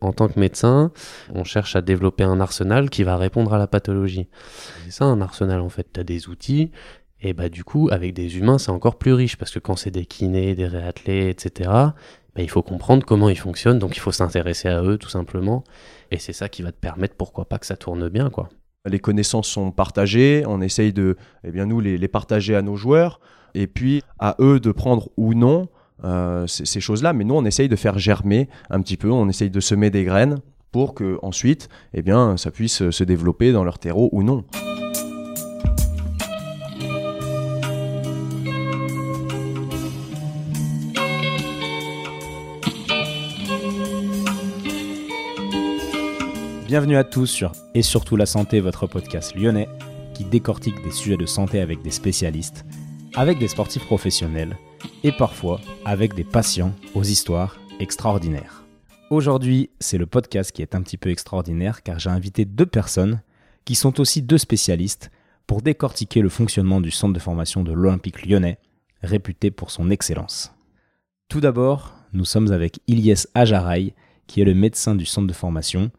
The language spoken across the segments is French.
En tant que médecin, on cherche à développer un arsenal qui va répondre à la pathologie. C'est ça un arsenal en fait. Tu as des outils, et bah du coup, avec des humains, c'est encore plus riche, parce que quand c'est des kinés, des réathlés, etc., bah, il faut comprendre comment ils fonctionnent, donc il faut s'intéresser à eux tout simplement. Et c'est ça qui va te permettre, pourquoi pas, que ça tourne bien, quoi. Les connaissances sont partagées, on essaye de, eh bien nous, les, les partager à nos joueurs, et puis à eux de prendre ou non euh, ces, choses-là. Mais nous, on essaye de faire germer un petit peu, on essaye de semer des graines pour que ensuite, eh bien, ça puisse se développer dans leur terreau ou non. Bienvenue à tous sur Et surtout la santé, votre podcast lyonnais qui décortique des sujets de santé avec des spécialistes, avec des sportifs professionnels et parfois avec des patients aux histoires extraordinaires. Aujourd'hui, c'est le podcast qui est un petit peu extraordinaire car j'ai invité deux personnes qui sont aussi deux spécialistes pour décortiquer le fonctionnement du centre de formation de l'Olympique lyonnais, réputé pour son excellence. Tout d'abord, nous sommes avec Ilyes Ajaray, qui est le médecin du centre de formation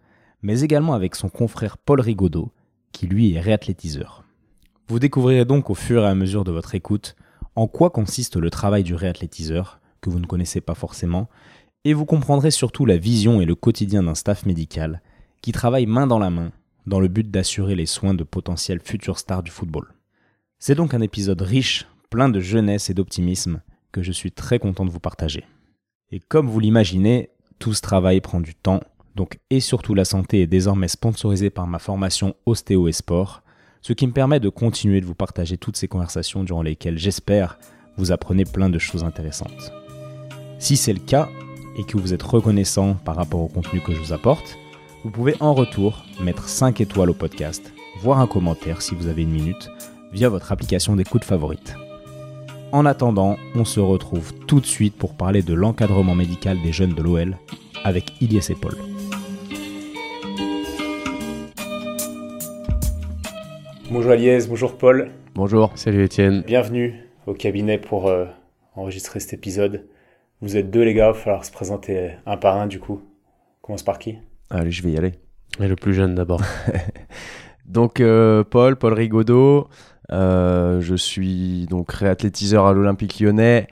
mais également avec son confrère Paul Rigaudot, qui lui est réathlétiseur. Vous découvrirez donc au fur et à mesure de votre écoute en quoi consiste le travail du réathlétiseur, que vous ne connaissez pas forcément, et vous comprendrez surtout la vision et le quotidien d'un staff médical qui travaille main dans la main dans le but d'assurer les soins de potentiels futurs stars du football. C'est donc un épisode riche, plein de jeunesse et d'optimisme que je suis très content de vous partager. Et comme vous l'imaginez, tout ce travail prend du temps donc et surtout la santé est désormais sponsorisée par ma formation Ostéo et Sport, ce qui me permet de continuer de vous partager toutes ces conversations durant lesquelles j'espère vous apprenez plein de choses intéressantes. Si c'est le cas et que vous êtes reconnaissant par rapport au contenu que je vous apporte, vous pouvez en retour mettre 5 étoiles au podcast, voire un commentaire si vous avez une minute, via votre application d'écoute favorite. En attendant, on se retrouve tout de suite pour parler de l'encadrement médical des jeunes de l'OL avec Ilyes et Paul. Bonjour Aliès, bonjour Paul. Bonjour. Salut Étienne. Bienvenue au cabinet pour euh, enregistrer cet épisode. Vous êtes deux les gars, il va falloir se présenter un par un du coup. On commence par qui? Allez, je vais y aller. Et le plus jeune d'abord. donc euh, Paul, Paul Rigaudot. Euh, je suis donc réathlétiseur à l'Olympique lyonnais.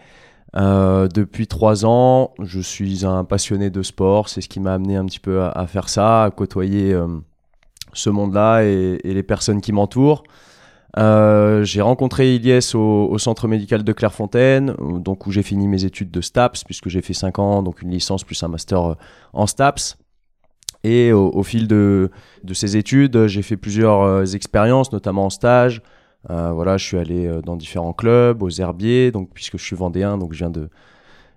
depuis trois ans, je suis un passionné de sport. C'est ce qui m'a amené un petit peu à, à faire ça, à côtoyer ce monde-là et, les personnes qui m'entourent. Euh, j'ai rencontré Ilyes au, centre médical de Clairefontaine, donc où j'ai fini mes études de STAPS, puisque j'ai fait 5 ans, donc une licence plus un master euh, en STAPS. Et au, fil de, ces études, j'ai fait plusieurs euh, expériences, notamment en stage. voilà, je suis allé dans différents clubs, aux Herbiers, donc puisque je suis vendéen, donc je viens de,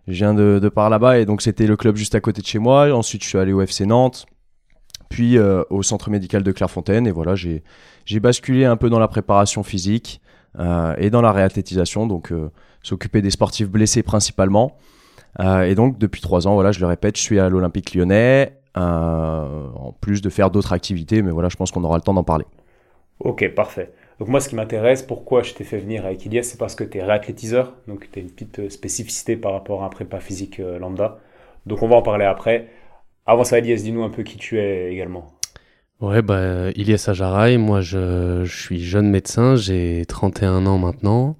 je viens de, de par là-bas, et donc c'était le club juste à côté de chez moi. Ensuite, je suis allé au FC Nantes puis euh, au centre médical de Clairefontaine. Et voilà, j'ai basculé un peu dans la préparation physique euh, et dans la réathlétisation, donc euh, s'occuper des sportifs blessés principalement. et donc depuis trois ans, voilà, je le répète, je suis à l'Olympique lyonnais, en plus de faire d'autres activités, mais voilà, je pense qu'on aura le temps d'en parler. Ok, parfait. Donc moi, ce qui m'intéresse, pourquoi je t'ai fait venir avec Ilias, c'est parce que tu es réathlétiseur, donc tu as une petite spécificité par rapport à un prépa physique lambda. Donc on va en parler après. Avant ça, Elias, dis-nous un peu qui tu es également. Ouais, bah, Ilyes Ajaray, moi je, suis jeune médecin, j'ai 31 ans maintenant.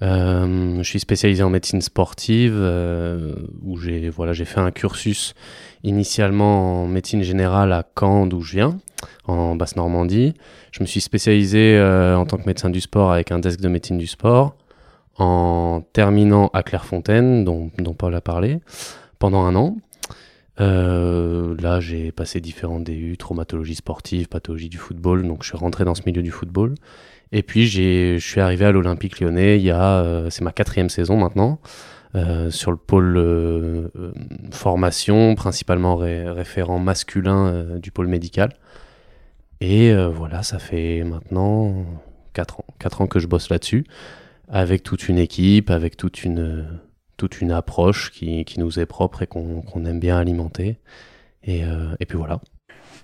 Euh, je suis spécialisé en médecine sportive, euh, où j'ai voilà, fait un cursus initialement en médecine générale à Caen, d'où je viens, en Basse-Normandie. Je me suis spécialisé euh, en tant que médecin du sport avec un desk de médecine du sport, en terminant à Clairefontaine, dont, dont Paul a parlé, pendant un an. Euh, là, j'ai passé différents DU, traumatologie sportive, pathologie du football, donc je suis rentré dans ce milieu du football. Et puis, je suis arrivé à l'Olympique lyonnais, euh, c'est ma quatrième saison maintenant, euh, sur le pôle formation, principalement référent masculin du pôle médical. Et voilà, ça fait maintenant 4 ans, 4 ans que je bosse là-dessus, avec toute une équipe, avec toute une toute une approche qui, qui nous est propre et qu'on aime bien alimenter. Et, euh, et puis voilà.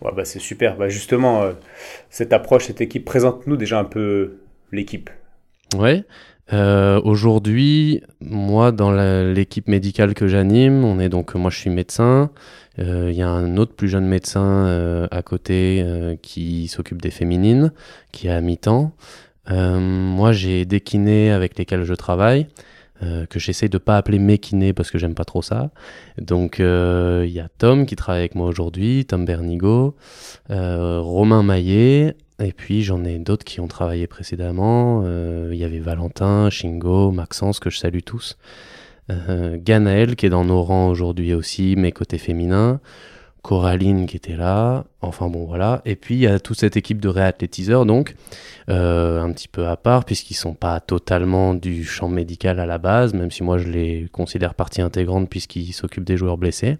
Ouais, bah c'est super. Bah justement, euh, cette approche, cette équipe, présente-nous déjà un peu l'équipe. Ouais. Euh, aujourd'hui, moi, dans l'équipe médicale que j'anime, on est donc, moi, je suis médecin. Il y a un autre plus jeune médecin à côté qui s'occupe des féminines, qui est à mi-temps. moi, j'ai des kinés avec lesquels je travaille. Euh, que j'essaye de pas appeler mes parce que j'aime pas trop ça. Donc euh, il y a Tom qui travaille avec moi aujourd'hui, Tom Bernigo, euh, Romain Maillet, et puis j'en ai d'autres qui ont travaillé précédemment. Il y avait Valentin, Shingo, Maxence que je salue tous. Ganaël qui est dans nos rangs aujourd'hui aussi, mais côté féminin. Coraline qui était là, enfin bon voilà. Et puis il y a toute cette équipe de réathlétiseurs donc, euh, un petit peu à part puisqu'ils sont pas totalement du champ médical à la base, même si moi je les considère partie intégrante puisqu'ils s'occupent des joueurs blessés.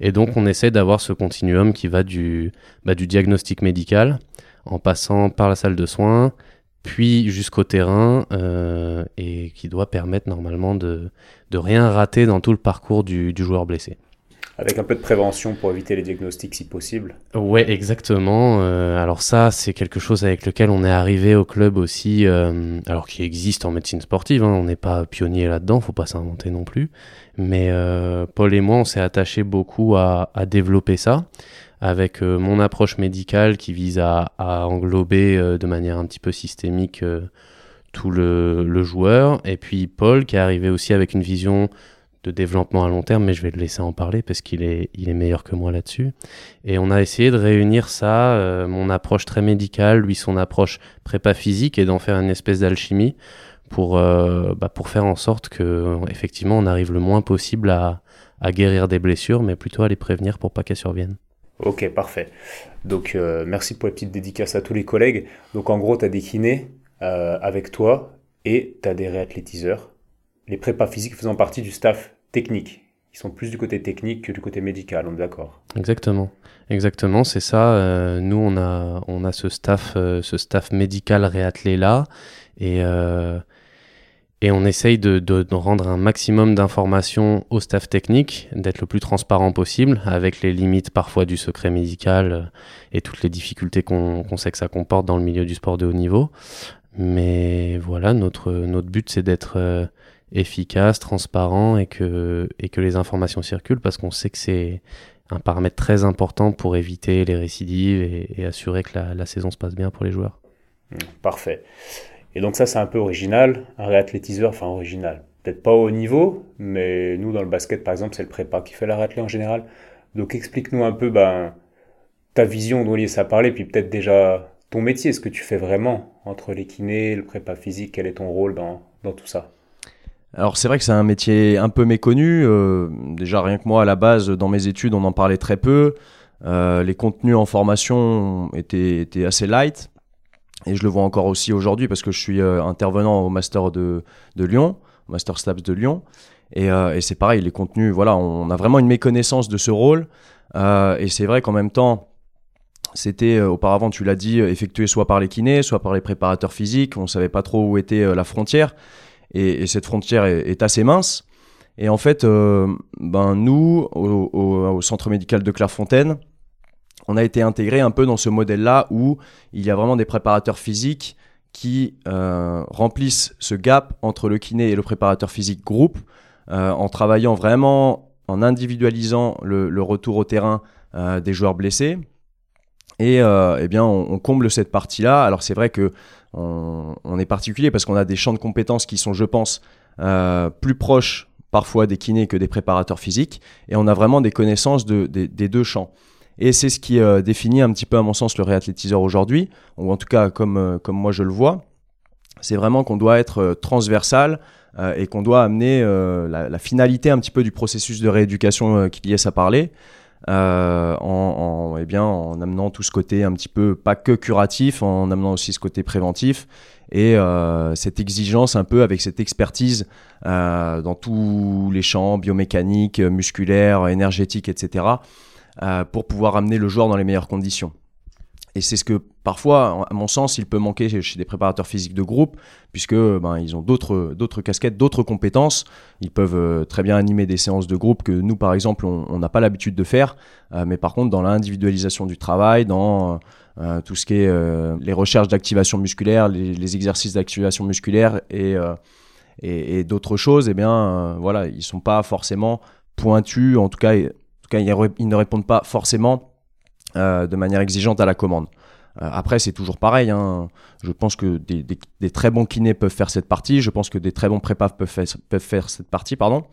Et donc on essaie d'avoir ce continuum qui va du, bah, diagnostic médical en passant par la salle de soins, puis jusqu'au terrain, euh, et qui doit permettre normalement de rien rater dans tout le parcours du joueur blessé. Avec un peu de prévention pour éviter les diagnostics si possible. Ouais, exactement. Euh, alors ça, c'est quelque chose avec lequel on est arrivé au club aussi, euh, alors qui existe en médecine sportive. Hein, on n'est pas pionnier là-dedans, faut pas s'inventer non plus. Mais euh, Paul et moi, on s'est attaché beaucoup à, développer ça avec mon approche médicale qui vise à, englober de manière un petit peu systémique tout le, joueur. Et puis Paul qui est arrivé aussi avec une vision de développement à long terme, mais je vais le laisser en parler parce qu'il est, il est meilleur que moi là-dessus. Et on a essayé de réunir ça, euh, mon approche très médicale, lui son approche prépa physique, et d'en faire une espèce d'alchimie pour, euh, bah, pour faire en sorte que effectivement on arrive le moins possible à, à guérir des blessures, mais plutôt à les prévenir pour pas qu'elles surviennent. Ok, parfait. Donc euh, merci pour la petite dédicace à tous les collègues. Donc en gros, tu as des kinés avec toi et tu as des réathlétiseurs les prépas physiques faisant partie du staff technique. Ils sont plus du côté technique que du côté médical, on est d'accord Exactement. Exactement, c'est ça. Euh, nous, on a, on a ce staff, euh, ce staff médical réattelé là, et, euh, et on essaye de, de, rendre un maximum d'informations au staff technique, d'être le plus transparent possible, avec les limites parfois du secret médical et toutes les difficultés qu'on sait que ça comporte dans le milieu du sport de haut niveau. Mais voilà, notre, notre but, c'est d'être efficace, transparent et que, et que les informations circulent parce qu'on sait que c'est un paramètre très important pour éviter les récidives et, assurer que la, saison se passe bien pour les joueurs. Mmh, parfait. Et donc ça c'est un peu original, un réathlétiseur, enfin original. Peut-être pas au niveau, mais nous dans le basket par exemple c'est le prépa qui fait la réathlé en général. Donc explique-nous un peu ben, ta vision dont ça parler, puis peut-être déjà ton métier, ce que tu fais vraiment entre les kinés, le prépa physique, quel est ton rôle dans, dans tout ça? Alors c'est vrai que c'est un métier un peu méconnu. Euh, déjà rien que moi à la base dans mes études on en parlait très peu. Euh, les contenus en formation étaient, étaient, assez light. Et je le vois encore aussi aujourd'hui parce que je suis euh, intervenant au master de, de Lyon, master SLAPS de Lyon. Et, et c'est pareil, les contenus, voilà, on a vraiment une méconnaissance de ce rôle. et c'est vrai qu'en même temps, c'était auparavant, tu l'as dit, effectué soit par les kinés, soit par les préparateurs physiques. On ne savait pas trop où était la frontière et, cette frontière est, assez mince. Et en fait, euh, ben nous, au, centre médical de Clairefontaine, on a été intégré un peu dans ce modèle-là où il y a vraiment des préparateurs physiques qui euh, remplissent ce gap entre le kiné et le préparateur physique groupe euh, en travaillant vraiment, en individualisant le, retour au terrain des joueurs blessés. Et eh bien, on, comble cette partie-là. Alors c'est vrai que on, est particulier parce qu'on a des champs de compétences qui sont, je pense, euh, plus proches parfois des kinés que des préparateurs physiques, et on a vraiment des connaissances des deux champs. Et c'est ce qui euh, définit un petit peu, à mon sens, le réathlétiseur aujourd'hui, ou en tout cas comme, euh, comme moi je le vois. C'est vraiment qu'on doit être transversal et qu'on doit amener la, la, finalité un petit peu du processus de rééducation qu'il y a à parler, euh, en, eh bien, en amenant tout ce côté un petit peu, pas que curatif, en amenant aussi ce côté préventif et euh, cette exigence un peu avec cette expertise euh, dans tous les champs biomécaniques, musculaires, énergétiques, etc., pour pouvoir amener le joueur dans les meilleures conditions. Et c'est ce que parfois, à mon sens, il peut manquer chez des préparateurs physiques de groupe, puisque ben, ils ont d'autres d'autres casquettes, d'autres compétences. Ils peuvent euh, très bien animer des séances de groupe que nous, par exemple, on n'a pas l'habitude de faire. Euh, mais par contre, dans l'individualisation du travail, dans euh, tout ce qui est les recherches d'activation musculaire, les, exercices d'activation musculaire et, et, d'autres choses, eh bien, voilà, ils sont pas forcément pointus. En tout cas, en tout cas, ils ne répondent pas forcément euh, de manière exigeante à la commande. Euh, après, c'est toujours pareil. Hein. Je pense que des, très bons kinés peuvent faire cette partie. Je pense que des très bons prépas peuvent faire, cette partie, pardon.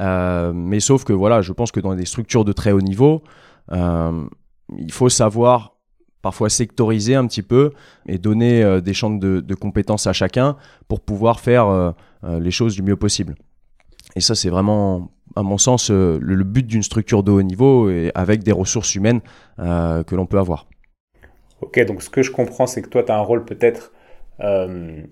Euh, mais sauf que voilà, je pense que dans des structures de très haut niveau, il faut savoir parfois sectoriser un petit peu et donner des champs de, compétences à chacun pour pouvoir faire les choses du mieux possible. Et ça, c'est vraiment à mon sens, euh, le, but d'une structure de haut niveau et avec des ressources humaines euh, que l'on peut avoir. Ok, donc ce que je comprends, c'est que toi, tu as un rôle peut-être euh,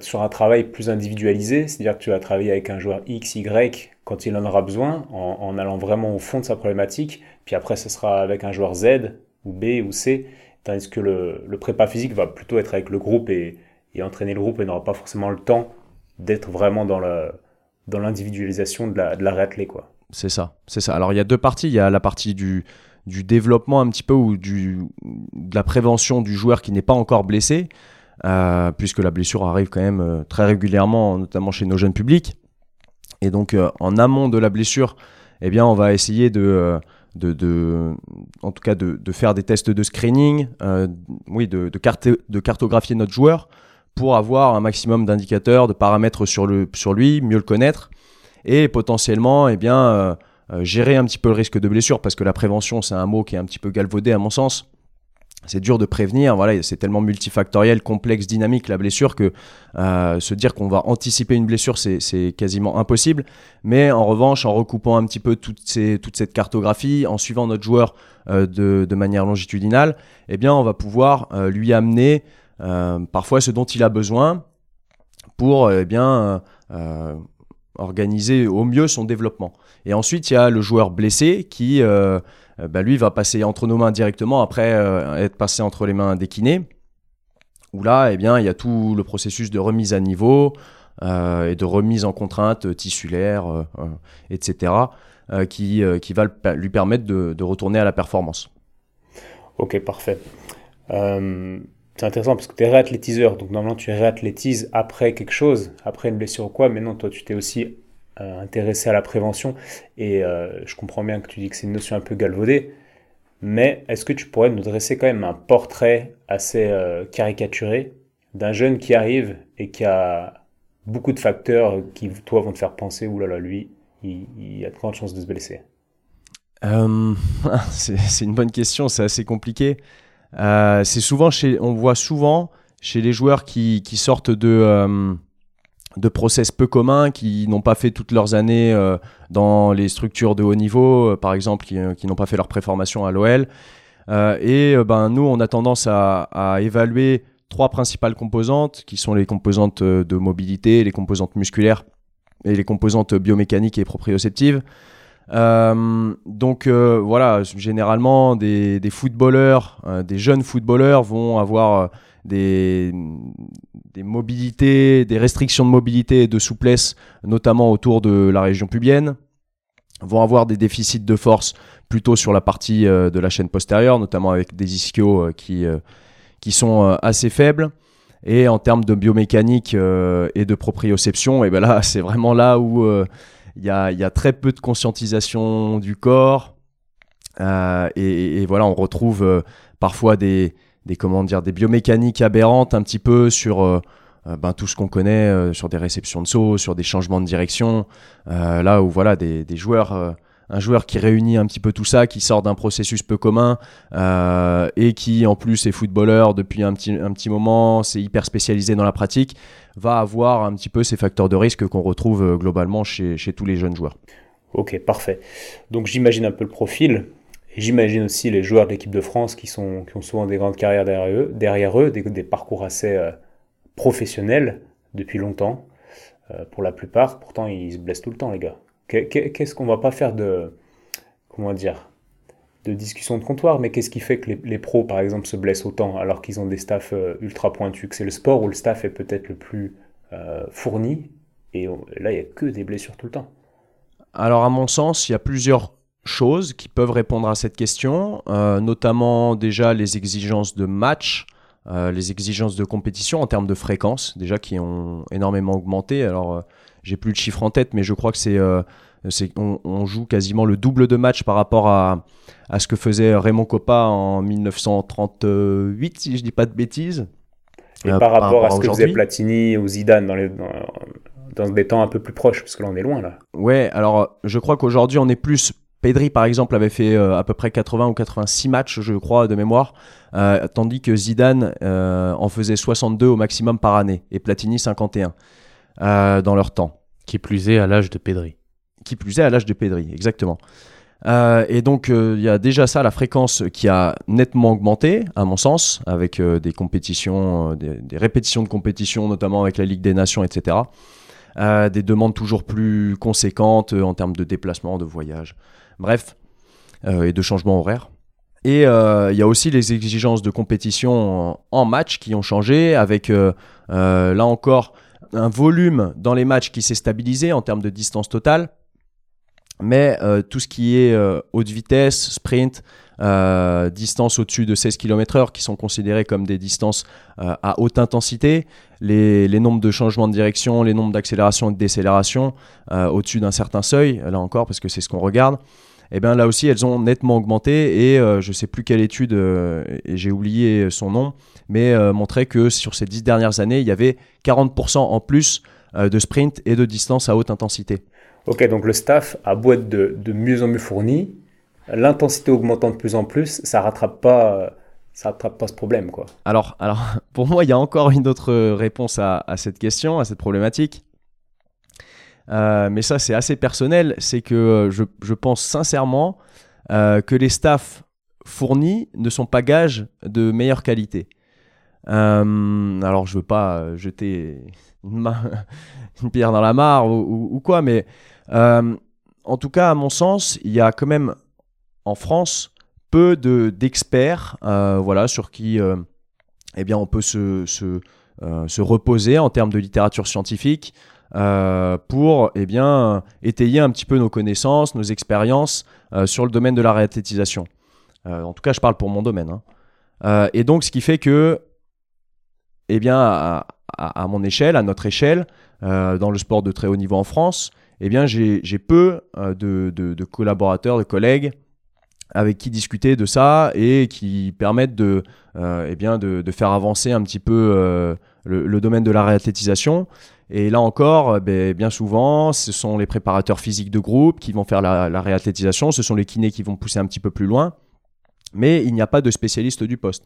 sur un travail plus individualisé, c'est-à-dire que tu vas travailler avec un joueur X, Y quand il en aura besoin, en, allant vraiment au fond de sa problématique, puis après, ce sera avec un joueur Z ou B ou C, tandis que le, prépa physique va plutôt être avec le groupe et, et entraîner le groupe et n'aura pas forcément le temps d'être vraiment dans le dans l'individualisation de la, de quoi. C'est ça, c'est ça. Alors il y a deux parties. Il y a la partie du, développement un petit peu ou de la prévention du joueur qui n'est pas encore blessé, euh, puisque la blessure arrive quand même euh, très régulièrement, notamment chez nos jeunes publics. Et donc euh, en amont de la blessure, eh bien on va essayer de, de, en tout cas de, faire des tests de screening, oui, de cartographier notre joueur pour avoir un maximum d'indicateurs, de paramètres sur, le, sur lui, mieux le connaître et potentiellement eh bien, euh, euh, gérer un petit peu le risque de blessure parce que la prévention c'est un mot qui est un petit peu galvaudé à mon sens. C'est dur de prévenir, voilà, c'est tellement multifactoriel, complexe, dynamique la blessure que euh, se dire qu'on va anticiper une blessure, c'est quasiment impossible. Mais en revanche, en recoupant un petit peu toute, ces, toute cette cartographie, en suivant notre joueur de, de, manière longitudinale, eh bien, on va pouvoir lui amener parfois ce dont il a besoin pour eh bien euh, organiser au mieux son développement. Et ensuite, il y a le joueur blessé qui, euh, bah, lui, va passer entre nos mains directement après être passé entre les mains des kinés. Où là, eh bien, il y a tout le processus de remise à niveau et de remise en contrainte tissulaire, etc., qui, qui va lui permettre de, de, retourner à la performance. Ok, parfait c'est intéressant parce que tu es réathlétiseur, donc normalement tu réathlétises après quelque chose, après une blessure ou quoi, mais non, toi tu t'es aussi euh, intéressé à la prévention et euh, je comprends bien que tu dis que c'est une notion un peu galvaudée, mais est-ce que tu pourrais nous dresser quand même un portrait assez euh, caricaturé d'un jeune qui arrive et qui a beaucoup de facteurs qui, toi, vont te faire penser, oulala, lui, il a de grandes chances de se blesser? C'est une bonne question, c'est assez compliqué. Euh, c'est souvent chez, on voit souvent chez les joueurs qui, sortent de, euh, de process peu communs, qui n'ont pas fait toutes leurs années euh, dans les structures de haut niveau, par exemple, qui, qui n'ont pas fait leur préformation à l'OL. et ben, nous, on a tendance à, à, évaluer trois principales composantes, qui sont les composantes de mobilité, les composantes musculaires et les composantes biomécaniques et proprioceptives. Euh, donc euh, voilà, généralement des, footballeurs, euh, des jeunes footballeurs vont avoir des, des mobilités, des restrictions de mobilité et de souplesse, notamment autour de la région pubienne, vont avoir des déficits de force plutôt sur la partie de la chaîne postérieure, notamment avec des ischios qui, qui sont assez faibles. Et en termes de biomécanique et de proprioception, et ben là, c'est vraiment là où il y a, très peu de conscientisation du corps. Euh, et, voilà, on retrouve euh, parfois des, comment dire, des biomécaniques aberrantes un petit peu sur euh, ben, tout ce qu'on connaît, sur des réceptions de saut, sur des changements de direction. là où voilà, des joueurs un joueur qui réunit un petit peu tout ça, qui sort d'un processus peu commun euh, et qui en plus est footballeur depuis un petit, un petit moment, c'est hyper spécialisé dans la pratique, va avoir un petit peu ces facteurs de risque qu'on retrouve euh, globalement chez, chez tous les jeunes joueurs. Ok, parfait. Donc j'imagine un peu le profil. Et j'imagine aussi les joueurs de l'équipe de France qui, sont, qui ont souvent des grandes carrières derrière eux, derrière eux des, des parcours assez euh, professionnels depuis longtemps, pour la plupart. Pourtant, ils se blessent tout le temps, les gars. Qu'est-ce qu'on va pas faire de, comment dire, discussion de comptoir, mais qu'est-ce qui fait que les, pros, par exemple, se blessent autant alors qu'ils ont des staffs euh, ultra pointus Que c'est le sport où le staff est peut-être le plus euh, fourni, et là, il n'y a que des blessures tout le temps. Alors, à mon sens, il y a plusieurs choses qui peuvent répondre à cette question, euh, notamment déjà les exigences de match. les exigences de compétition en termes de fréquence, déjà qui ont énormément augmenté. Alors, j'ai plus le chiffre en tête, mais je crois que c'est on, joue quasiment le double de matchs par rapport à, ce que faisait Raymond Coppa en 1938, si je dis pas de bêtises. Et euh, par, rapport à ce que faisait Platini ou Zidane dans, les, dans, des temps un peu plus proches, parce que là on est loin là. Ouais, alors je crois qu'aujourd'hui on est plus. Pedri par exemple avait fait euh, à peu près 80 ou 86 matchs, je crois, de mémoire, euh, tandis que Zidane en faisait 62 au maximum par année et Platini 51 dans leur temps. Qui plus est à l'âge de Pedri qui plus est à l'âge de Pedri, exactement. Euh, et donc euh, il y a déjà ça, la fréquence qui a nettement augmenté, à mon sens, avec euh, des compétitions, des, répétitions de compétitions, notamment avec la Ligue des Nations, etc. des demandes toujours plus conséquentes en termes de déplacement, de voyage, bref, et de changement horaire. Et il y a aussi les exigences de compétition en, match qui ont changé, avec là encore un volume dans les matchs qui s'est stabilisé en termes de distance totale mais euh, tout ce qui est euh, haute vitesse, sprint, euh, distance au-dessus de 16 km/h, qui sont considérées comme des distances à haute intensité, les, nombres de changements de direction, les nombres d'accélération et de décélération au-dessus d'un certain seuil, là encore, parce que c'est ce qu'on regarde, eh bien là aussi, elles ont nettement augmenté. Et je ne sais plus quelle étude, et j'ai oublié son nom, mais montrait que sur ces 10 dernières années, il y avait 40% en plus de sprint et de distance à haute intensité. Ok, donc le staff a beau être de, mieux en mieux fourni, l'intensité augmentant de plus en plus, ça rattrape pas, ça rattrape pas ce problème, quoi. Alors, alors, pour moi, il y a encore une autre réponse à, cette question, à cette problématique. Euh, mais ça, c'est assez personnel. C'est que je, pense sincèrement euh, que les staffs fournis ne sont pas gages de meilleure qualité. Euh, alors, je veux pas jeter une, pierre dans la mare ou quoi, mais euh, en tout cas, à mon sens, il y a quand même en France peu de d'experts, euh, voilà, sur qui, euh, eh bien, on peut se, reposer en termes de littérature scientifique pour, eh bien, étayer un petit peu nos connaissances, nos expériences sur le domaine de la réathlétisation. en tout cas, je parle pour mon domaine. Hein. et donc, ce qui fait que, eh bien, à, mon échelle, à notre échelle, dans le sport de très haut niveau en France, eh bien, j'ai peu euh, de, collaborateurs, de collègues avec qui discuter de ça et qui permettent de, euh, eh bien de, faire avancer un petit peu euh, le, domaine de la réathlétisation. Et là encore, ben, bien souvent, ce sont les préparateurs physiques de groupe qui vont faire la, la réathlétisation, ce sont les kinés qui vont pousser un petit peu plus loin, mais il n'y a pas de spécialiste du poste.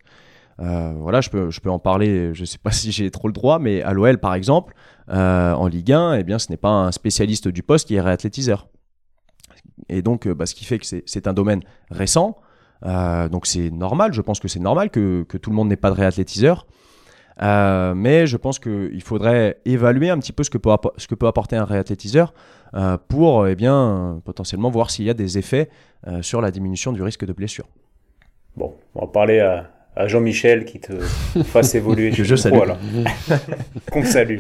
Euh, voilà, je peux, je peux en parler, je ne sais pas si j'ai trop le droit, mais à l'OL par exemple, euh, en Ligue 1, eh bien, ce n'est pas un spécialiste du poste qui est réathlétiseur. Et donc, euh, bah, ce qui fait que c'est un domaine récent, donc c'est normal, je pense que c'est normal que, que, tout le monde n'ait pas de réathlétiseur. Mais je pense qu'il faudrait évaluer un petit peu ce que peut, ce que peut apporter un réathlétiseur pour eh bien, potentiellement voir s'il y a des effets sur la diminution du risque de blessure. Bon, on va parler à, à Jean-Michel qui te fasse évoluer. je salue. Qu'on salue.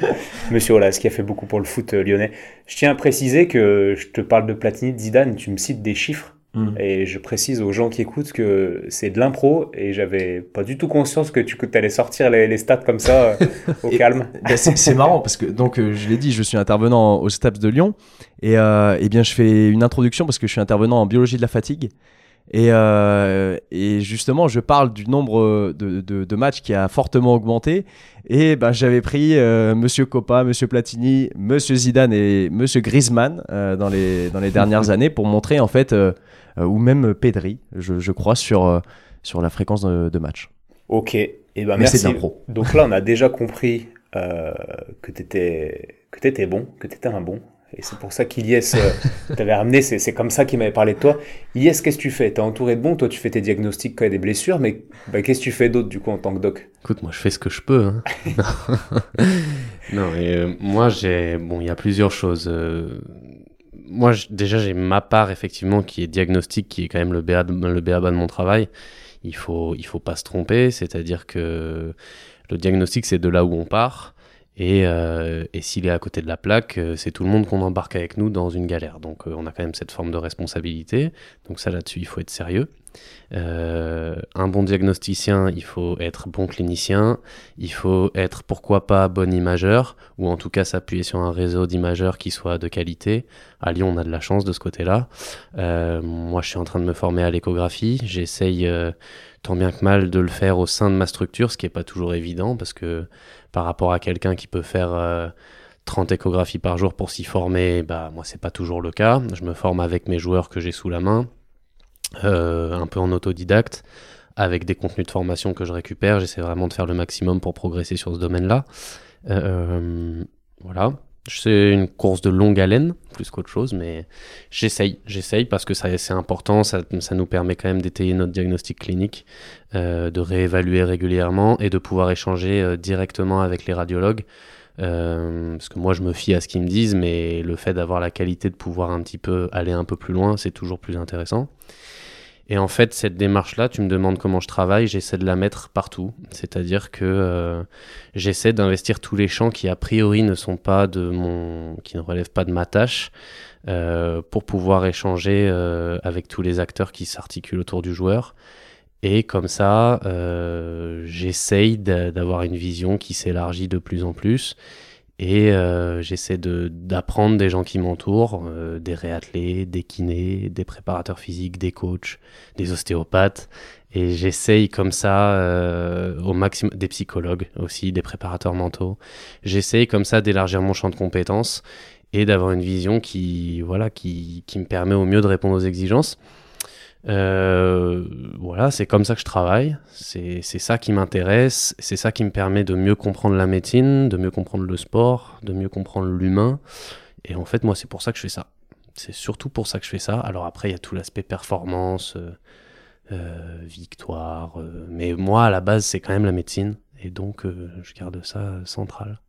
Monsieur Olas qui a fait beaucoup pour le foot euh, lyonnais. Je tiens à préciser que je te parle de Platini, de Zidane, tu me cites des chiffres. Hmm. Et je précise aux gens qui écoutent que c'est de l'impro et j'avais pas du tout conscience que tu allais sortir les, stats comme ça euh, au calme. Bah, c'est marrant parce que donc euh, je l'ai dit, je suis intervenant au STAPS de Lyon et, et bien je fais une introduction parce que je suis intervenant en biologie de la fatigue et, euh, et, justement, je parle du nombre de, de, matchs qui a fortement augmenté. Et ben, j'avais pris euh, Monsieur Coppa, Monsieur Platini, Monsieur Zidane et Monsieur Griezmann euh, dans, les, dans les dernières années pour montrer en fait, ou même Pedri, je, je crois, sur, sur la fréquence de, de match. Ok, et eh ben, merci. Donc là, on a déjà compris que tu étais, que étais bon, que tu étais un bon. Et c'est pour ça qu'Iliès euh, t'avait ramené, c'est comme ça qu'il m'avait parlé de toi. Iliès, qu'est-ce que tu fais? T'es entouré de bons, toi tu fais tes diagnostics quand il y a des blessures, mais bah, qu'est-ce que tu fais d'autre du coup en tant que doc? Écoute, moi je fais ce que je peux. Hein. non, et, euh, moi j'ai. Bon, il y a plusieurs choses. Euh, moi, déjà, j'ai ma part, effectivement, qui est diagnostic, qui est quand même le BA de, le BA de mon travail. Il faut, il faut pas se tromper, c'est-à-dire que le diagnostic, c'est de là où on part. Et, euh, et s'il est à côté de la plaque, euh, c'est tout le monde qu'on embarque avec nous dans une galère. Donc euh, on a quand même cette forme de responsabilité. Donc ça là-dessus, il faut être sérieux. Euh, un bon diagnosticien, il faut être bon clinicien, il faut être pourquoi pas bon imageur, ou en tout cas s'appuyer sur un réseau d'imageurs qui soit de qualité. À Lyon, on a de la chance de ce côté-là. Euh, moi, je suis en train de me former à l'échographie. J'essaye euh, tant bien que mal de le faire au sein de ma structure, ce qui n'est pas toujours évident, parce que par rapport à quelqu'un qui peut faire... 30 échographies par jour pour s'y former, bah moi c'est pas toujours le cas. Je me forme avec mes joueurs que j'ai sous la main. Euh, un peu en autodidacte, avec des contenus de formation que je récupère. J'essaie vraiment de faire le maximum pour progresser sur ce domaine-là. Euh, voilà. C'est une course de longue haleine, plus qu'autre chose, mais j'essaye, j'essaye parce que ça, c'est important, ça, ça, nous permet quand même d'étayer notre diagnostic clinique, euh, de réévaluer régulièrement et de pouvoir échanger directement avec les radiologues. parce que moi je me fie à ce qu'ils me disent, mais le fait d'avoir la qualité de pouvoir un petit peu aller un peu plus loin, c'est toujours plus intéressant. Et en fait, cette démarche-là, tu me demandes comment je travaille, j'essaie de la mettre partout. C'est-à-dire que euh, j'essaie d'investir tous les champs qui a priori ne sont pas de mon, qui ne relèvent pas de ma tâche, euh, pour pouvoir échanger euh, avec tous les acteurs qui s'articulent autour du joueur. Et comme ça, j'essaye d'avoir une vision qui s'élargit de plus en plus et euh, j'essaie d'apprendre des gens qui m'entourent, euh, des réathlètes, des kinés, des préparateurs physiques, des coachs, des ostéopathes. Et j'essaye comme ça, euh, au maximum, des psychologues aussi, des préparateurs mentaux. J'essaye comme ça d'élargir mon champ de compétences et d'avoir une vision qui, voilà, qui me permet au mieux de répondre aux exigences. Euh, voilà, c'est comme ça que je travaille. C'est ça qui m'intéresse. C'est ça qui me permet de mieux comprendre la médecine, de mieux comprendre le sport, de mieux comprendre l'humain. Et en fait, moi, c'est pour ça que je fais ça. C'est surtout pour ça que je fais ça. Alors après, il y a tout l'aspect performance, euh, euh, victoire. mais moi, à la base, c'est quand même la médecine. Et donc, je garde ça central.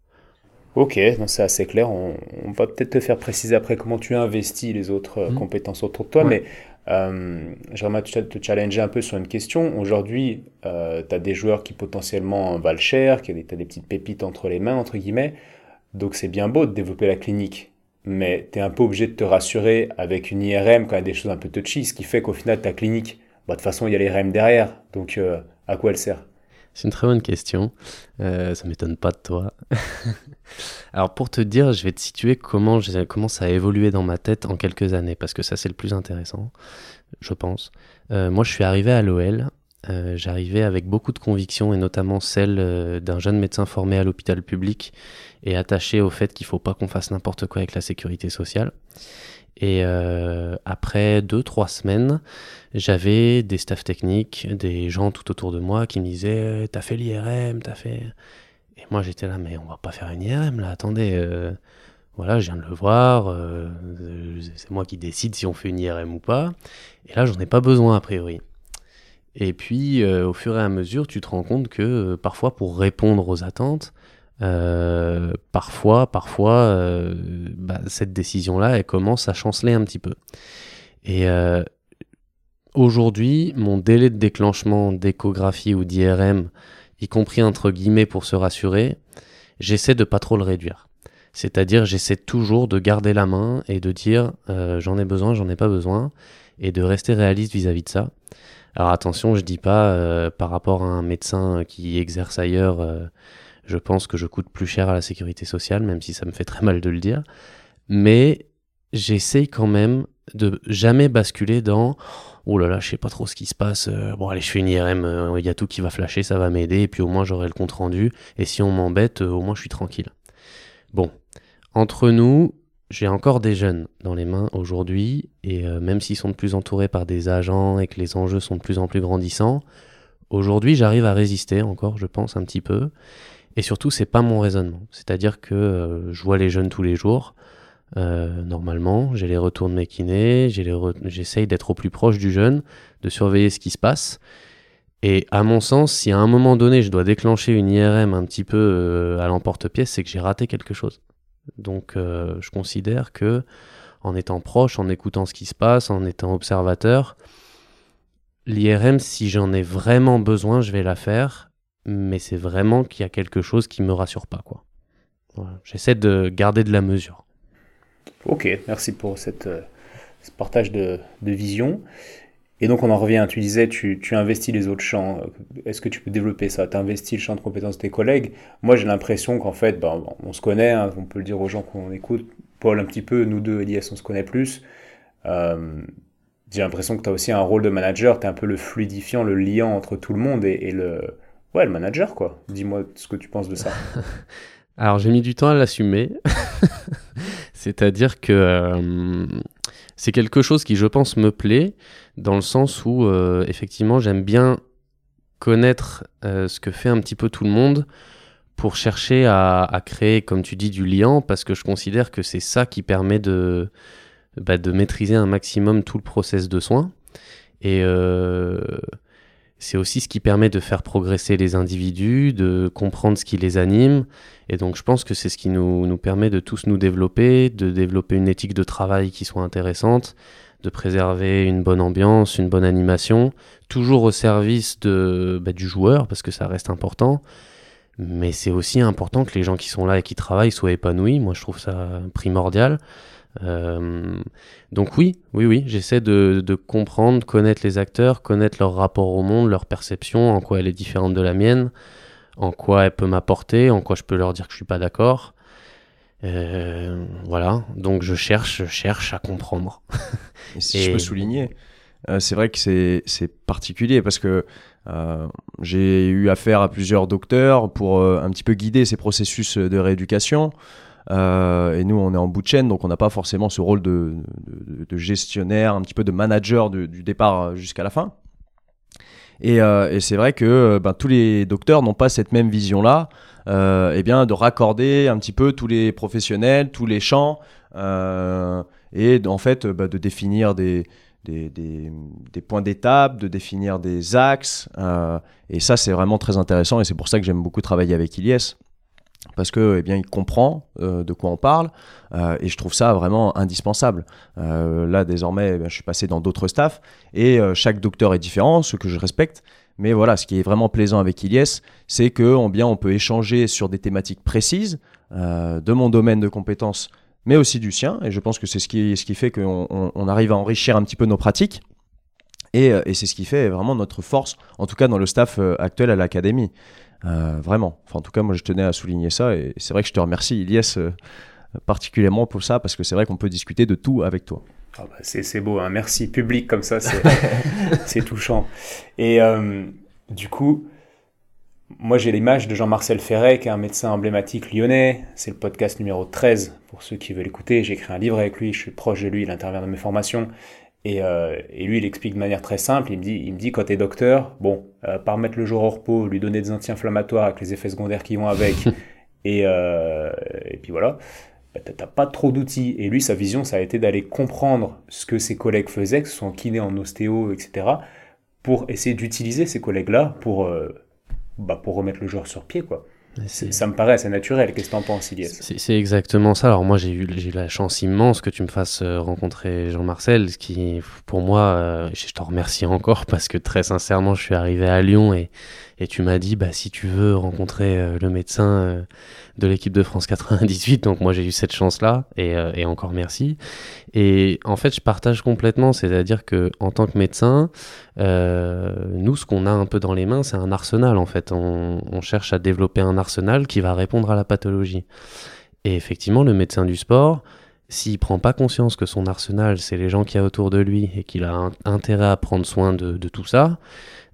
Ok, c'est assez clair. On, va peut-être te faire préciser après comment tu investis les autres mmh. compétences autour de toi. Mais euh, J'aimerais te challenger un peu sur une question. Aujourd'hui, euh, tu as des joueurs qui potentiellement valent cher, qui tu as des petites pépites entre les mains, entre guillemets. Donc c'est bien beau de développer la clinique, mais tu es un peu obligé de te rassurer avec une IRM quand il y a des choses un peu touchy, ce qui fait qu'au final, ta clinique, bah, de toute façon, il y a l'IRM derrière. Donc euh, à quoi elle sert? C'est une très bonne question. Euh, ça m'étonne pas de toi. Alors pour te dire, je vais te situer comment, comment ça a évolué dans ma tête en quelques années, parce que ça c'est le plus intéressant, je pense. Euh, moi je suis arrivé à l'OL, euh, j'arrivais avec beaucoup de convictions, et notamment celle d'un jeune médecin formé à l'hôpital public et attaché au fait qu'il faut pas qu'on fasse n'importe quoi avec la sécurité sociale. Et euh, après deux, trois semaines, j'avais des staffs techniques, des gens tout autour de moi qui me disaient T'as fait l'IRM, t'as fait. Et moi j'étais là, mais on va pas faire une IRM là, attendez. Euh, voilà, je viens de le voir, euh, c'est moi qui décide si on fait une IRM ou pas. Et là, j'en ai pas besoin a priori. Et puis, au fur et à mesure, tu te rends compte que parfois, pour répondre aux attentes, euh, parfois, parfois, euh, bah, cette décision-là, elle commence à chanceler un petit peu. Et euh, aujourd'hui, mon délai de déclenchement d'échographie ou d'IRM, y compris entre guillemets pour se rassurer, j'essaie de pas trop le réduire. C'est-à-dire, j'essaie toujours de garder la main et de dire j'en ai besoin, j'en ai pas besoin, et de rester réaliste vis-à-vis -vis de ça. Alors attention, je dis pas par rapport à un médecin qui exerce ailleurs je pense que je coûte plus cher à la sécurité sociale, même si ça me fait très mal de le dire. Mais j'essaye quand même de jamais basculer dans oh là là, je sais pas trop ce qui se passe. Euh, bon, allez, je fais une IRM, euh, il y a tout qui va flasher, ça va m'aider, et puis au moins j'aurai le compte rendu. Et si on m'embête, euh, au moins je suis tranquille. Bon, entre nous, j'ai encore des jeunes dans les mains aujourd'hui, et même s'ils sont de plus entourés par des agents et que les enjeux sont de plus en plus grandissants, aujourd'hui j'arrive à résister encore, je pense, un petit peu. Et surtout, c'est pas mon raisonnement. C'est-à-dire que euh, je vois les jeunes tous les jours. Euh, normalement, j'ai les retours de mes kinés, j'essaye d'être au plus proche du jeune, de surveiller ce qui se passe. Et à mon sens, si à un moment donné je dois déclencher une IRM un petit peu euh, à l'emporte-pièce, c'est que j'ai raté quelque chose. Donc je considère que en étant proche, en écoutant ce qui se passe, en étant observateur. L'IRM, si j'en ai vraiment besoin, je vais la faire, mais c'est vraiment qu'il y a quelque chose qui me rassure pas, quoi. J'essaie de garder de la mesure. Ok, merci pour cette, euh, ce partage de, vision. Et donc on en revient, tu disais, tu, tu investis les autres champs. Est-ce que tu peux développer ça? Tu investis le champ de compétences de tes collègues. Moi j'ai l'impression qu'en fait, ben, on se connaît, hein, on peut le dire aux gens qu'on écoute. Paul un petit peu, nous deux, Elias, on se connaît plus. Euh, j'ai l'impression que tu as aussi un rôle de manager, tu es un peu le fluidifiant, le liant entre tout le monde et le, ouais, le manager, quoi. Dis-moi ce que tu penses de ça. Alors j'ai mis du temps à l'assumer. C'est-à-dire que euh, c'est quelque chose qui, je pense, me plaît, dans le sens où, euh, effectivement, j'aime bien connaître euh, ce que fait un petit peu tout le monde pour chercher à, créer, comme tu dis, du lien, parce que je considère que c'est ça qui permet de, bah, de maîtriser un maximum tout le process de soins. Et c'est aussi ce qui permet de faire progresser les individus, de comprendre ce qui les anime. Et donc je pense que c'est ce qui nous, nous, permet de tous nous développer, de développer une éthique de travail qui soit intéressante, de préserver une bonne ambiance, une bonne animation, toujours au service bah, du joueur, parce que ça reste important. Mais c'est aussi important que les gens qui sont là et qui travaillent soient épanouis. Moi je trouve ça primordial. Euh, donc oui, oui, oui, j'essaie de, de, comprendre, connaître les acteurs, connaître leur rapport au monde, leur perception, en quoi elle est différente de la mienne, en quoi elle peut m'apporter, en quoi je peux leur dire que je suis pas d'accord. Euh, voilà, donc je cherche, je cherche à comprendre. Et si je peux souligner, euh, c'est vrai que c'est particulier parce que euh, j'ai eu affaire à plusieurs docteurs pour un petit peu guider ces processus de rééducation. Euh, et nous, on est en bout de chaîne, donc on n'a pas forcément ce rôle de, gestionnaire, un petit peu de manager du départ jusqu'à la fin. Et, euh, c'est vrai que euh, ben, tous les docteurs n'ont pas cette même vision-là, eh bien de raccorder un petit peu tous les professionnels, tous les champs, et en fait ben, de définir des, points d'étape, de définir des axes. et ça, c'est vraiment très intéressant et c'est pour ça que j'aime beaucoup travailler avec Ilyes parce que eh bien il comprend euh, de quoi on parle euh, et je trouve ça vraiment indispensable. Euh, là désormais eh je suis passé dans d'autres staffs et chaque docteur est différent, ce que je respecte. Mais voilà, ce qui est vraiment plaisant avec Ilyes, c'est que on, bien on peut échanger sur des thématiques précises de mon domaine de compétences, mais aussi du sien. Et je pense que c'est ce qui, ce qui fait qu'on on, arrive à enrichir un petit peu nos pratiques. Et, et c'est ce qui fait vraiment notre force, en tout cas dans le staff actuel à l'académie. Euh, vraiment. Enfin, en tout cas, moi, je tenais à souligner ça. Et c'est vrai que je te remercie, Ilyes, euh, particulièrement pour ça, parce que c'est vrai qu'on peut discuter de tout avec toi. Ah bah, c'est beau, hein. merci public comme ça, c'est touchant. Et euh, du coup, moi j'ai l'image de Jean-Marcel Ferret, qui est un médecin emblématique lyonnais. C'est le podcast numéro 13 pour ceux qui veulent écouter. J'ai écrit un livre avec lui, je suis proche de lui, il intervient dans mes formations. Euh, et, lui, il explique de manière très simple. Il me dit, il me dit quand tu es docteur, bon, euh, par mettre le jour au repos, lui donner des anti-inflammatoires avec les effets secondaires qui vont avec, et, euh, et puis voilà, bah, t'as pas trop d'outils. Et lui, sa vision, ça a été d'aller comprendre ce que ses collègues faisaient, que ce soit en kiné, en ostéo, etc., pour essayer d'utiliser ces collègues-là pour, bah, pour remettre le joueur sur pied, quoi. Ça me paraît assez naturel. Qu'est-ce que tu en penses, Ilias C'est exactement ça. Alors moi, j'ai eu, eu la chance immense que tu me fasses euh, rencontrer Jean-Marcel, ce qui, pour moi, euh, je t'en remercie encore parce que très sincèrement, je suis arrivé à Lyon et, et tu m'as dit, bah, si tu veux rencontrer euh, le médecin de l'équipe de France 98. Donc moi j'ai eu cette chance-là et, euh, et, encore merci. Et en fait je partage complètement, c'est-à-dire que en tant que médecin, euh, nous ce qu'on a un peu dans les mains c'est un arsenal en fait. On, cherche à développer un arsenal qui va répondre à la pathologie. Et effectivement le médecin du sport, s'il prend pas conscience que son arsenal c'est les gens qui a autour de lui et qu'il a intérêt à prendre soin de tout ça,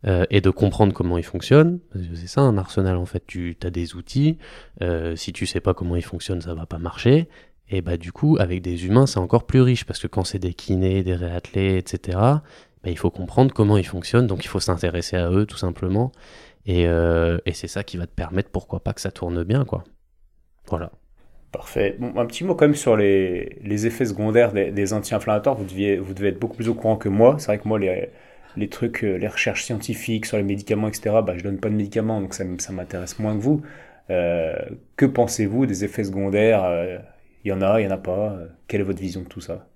euh, et de comprendre comment il fonctionne. C'est ça un arsenal en fait. Tu as des outils. Euh, si tu sais pas comment ils fonctionnent, ça va pas marcher. Et bah du coup, avec des humains, c'est encore plus riche parce que quand c'est des kinés, des réathlés, etc. Bah, il faut comprendre comment ils fonctionnent. Donc il faut s'intéresser à eux tout simplement. Et, euh, c'est ça qui va te permettre, pourquoi pas, que ça tourne bien, quoi. Voilà. Parfait. Un petit mot quand même sur les, effets secondaires des, anti-inflammatoires. Vous devez être beaucoup plus au courant que moi. C'est vrai que moi, les, les trucs, euh, les recherches scientifiques sur les médicaments, etc., bah, je donne pas de médicaments, donc ça, ça m'intéresse moins que vous. Euh, que pensez-vous des effets secondaires Il euh, y en a, il y en a pas Quelle est votre vision de tout ça?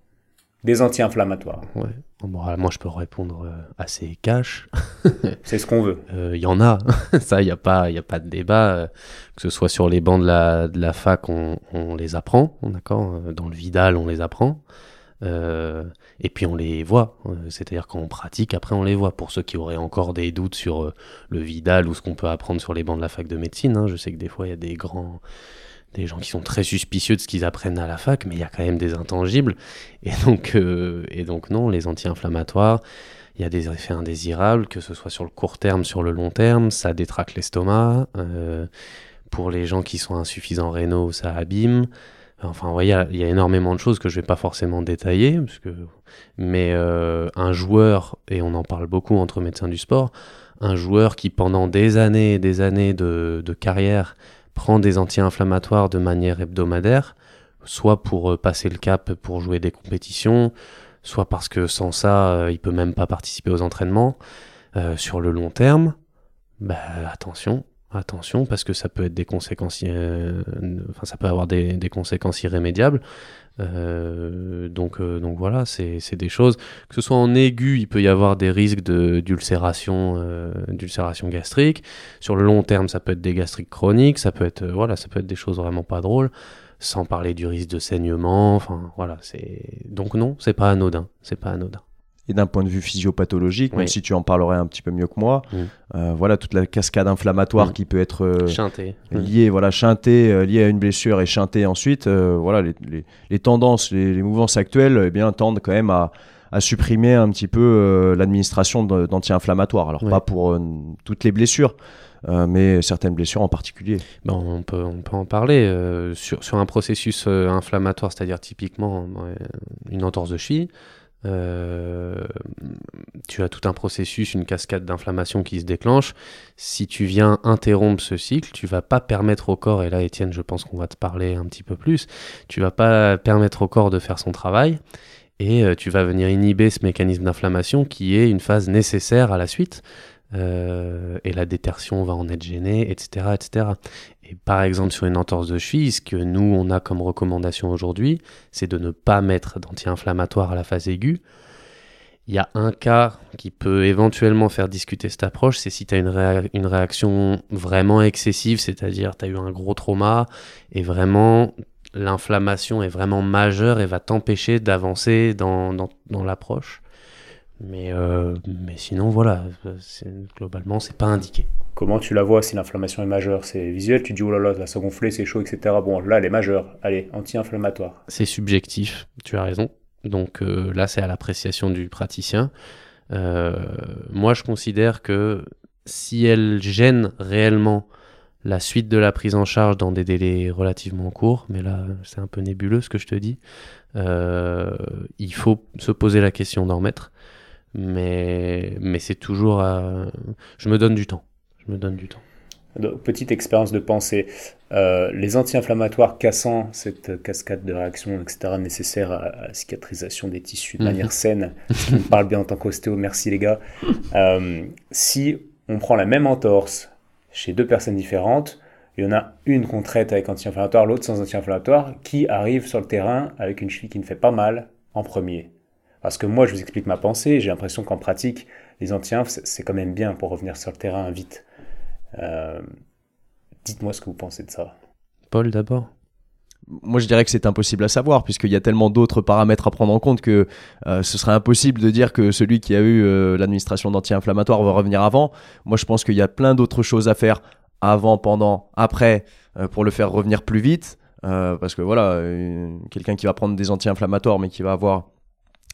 Des anti-inflammatoires. Ouais. moi, je peux répondre assez cash. C'est ce qu'on veut. Il euh, y en a. Ça, il n'y a, pas, y a pas de débat. que ce soit sur les bancs de la, de la fac, on, on les apprend. D'accord? Dans le Vidal, on les apprend. Et puis on les voit. C'est-à-dire qu'on pratique, après on les voit. Pour ceux qui auraient encore des doutes sur le Vidal ou ce qu'on peut apprendre sur les bancs de la fac de médecine, hein, je sais que des fois il y a des grands des gens qui sont très suspicieux de ce qu'ils apprennent à la fac, mais il y a quand même des intangibles. Et donc, euh, et donc non, les anti-inflammatoires, il y a des effets indésirables, que ce soit sur le court terme, sur le long terme, ça détraque l'estomac. Euh, pour les gens qui sont insuffisants rénaux, ça abîme. Enfin, il y, a énormément de choses que je ne vais pas forcément détailler, parce que... mais euh, un joueur, et on en parle beaucoup entre médecins du sport, un joueur qui pendant des années et des années de, carrière prend des anti-inflammatoires de manière hebdomadaire, soit pour euh, passer le cap pour jouer des compétitions, soit parce que sans ça, euh, il peut même pas participer aux entraînements. Sur le long terme, bah, attention, attention, parce que ça peut peut avoir des, conséquences irrémédiables. Euh, donc, euh, donc voilà, c'est des choses. Que ce soit en aigu, il peut y avoir des risques d'ulcération euh, d'ulcération gastrique. Sur le long terme, ça peut être des gastriques chroniques, ça peut être, voilà, ça peut être des choses vraiment pas drôles. Sans parler du risque de saignement. Voilà, c'est. Donc non, c'est pas anodin. C'est pas anodin et d'un point de vue physiopathologique, même si tu en parlerais un petit peu mieux que moi, mm. euh, voilà toute la cascade inflammatoire mm. qui peut être euh, liée, voilà chantée, euh, liée à une blessure et chantée ensuite. voilà les, les, les, tendances, les, les, mouvances actuelles, eh bien tendent quand même à, à supprimer un petit peu l'administration d'anti-inflammatoires. Alors pas pour toutes les blessures. mais certaines blessures en particulier. Ben, on, peut, on peut en parler. sur, sur un processus inflammatoire, c'est-à-dire typiquement une entorse de cheville, euh, tu as tout un processus, une cascade d'inflammation qui se déclenche. Si tu viens interrompre ce cycle, tu vas pas permettre au corps, et là Étienne, je pense qu'on va te parler un petit peu plus, tu vas pas permettre au corps de faire son travail, et euh, tu vas venir inhiber ce mécanisme d'inflammation qui est une phase nécessaire à la suite. Euh, et la détertion va en être gênée, etc., etc. Et par exemple, sur une entorse de cheville, ce que nous, on a comme recommandation aujourd'hui, c'est de ne pas mettre d'anti-inflammatoire à la phase aiguë. Il y a un cas qui peut éventuellement faire discuter cette approche, c'est si tu as une, réaction vraiment excessive, c'est-à-dire tu as eu un gros trauma et vraiment l'inflammation est vraiment majeure et va t'empêcher d'avancer dans l'approche. Mais, euh, mais sinon, voilà, globalement, c'est pas indiqué. Comment tu la vois si l'inflammation est majeure? C'est visuel, tu dis oh là là, ça se gonfler, c'est chaud, etc. Bon, là, elle est majeure. Allez, anti-inflammatoire. C'est subjectif, tu as raison. Donc euh, là, c'est à l'appréciation du praticien. Euh, moi, je considère que si elle gêne réellement la suite de la prise en charge dans des délais relativement courts, mais là, c'est un peu nébuleux ce que je te dis, il faut se poser la question d'en mettre mais, mais c'est toujours. Je me donne du temps. Je me donne du temps. petite expérience de pensée. Euh, les anti-inflammatoires cassant cette cascade de réactions, etc., nécessaires à, la cicatrisation des tissus de manière mhm. saine, me parle bien en tant qu'ostéo, merci les gars. Euh, si on prend la même entorse chez deux personnes différentes, il y en a une qu'on traite avec anti-inflammatoire, l'autre sans anti-inflammatoire, qui arrive sur le terrain avec une cheville qui ne fait pas mal en premier. Parce que moi, je vous explique ma pensée, j'ai l'impression qu'en pratique, les anti-inf, c'est quand même bien pour revenir sur le terrain vite. Euh, dites-moi ce que vous pensez de ça. Paul, d'abord moi, je dirais que c'est impossible à savoir, puisqu'il y a tellement d'autres paramètres à prendre en compte que euh, ce serait impossible de dire que celui qui a eu euh, l'administration d'anti-inflammatoire va revenir avant. Moi, je pense qu'il y a plein d'autres choses à faire avant, pendant, après, pour le faire revenir plus vite. parce que voilà, quelqu'un qui va prendre des anti-inflammatoires, mais qui va avoir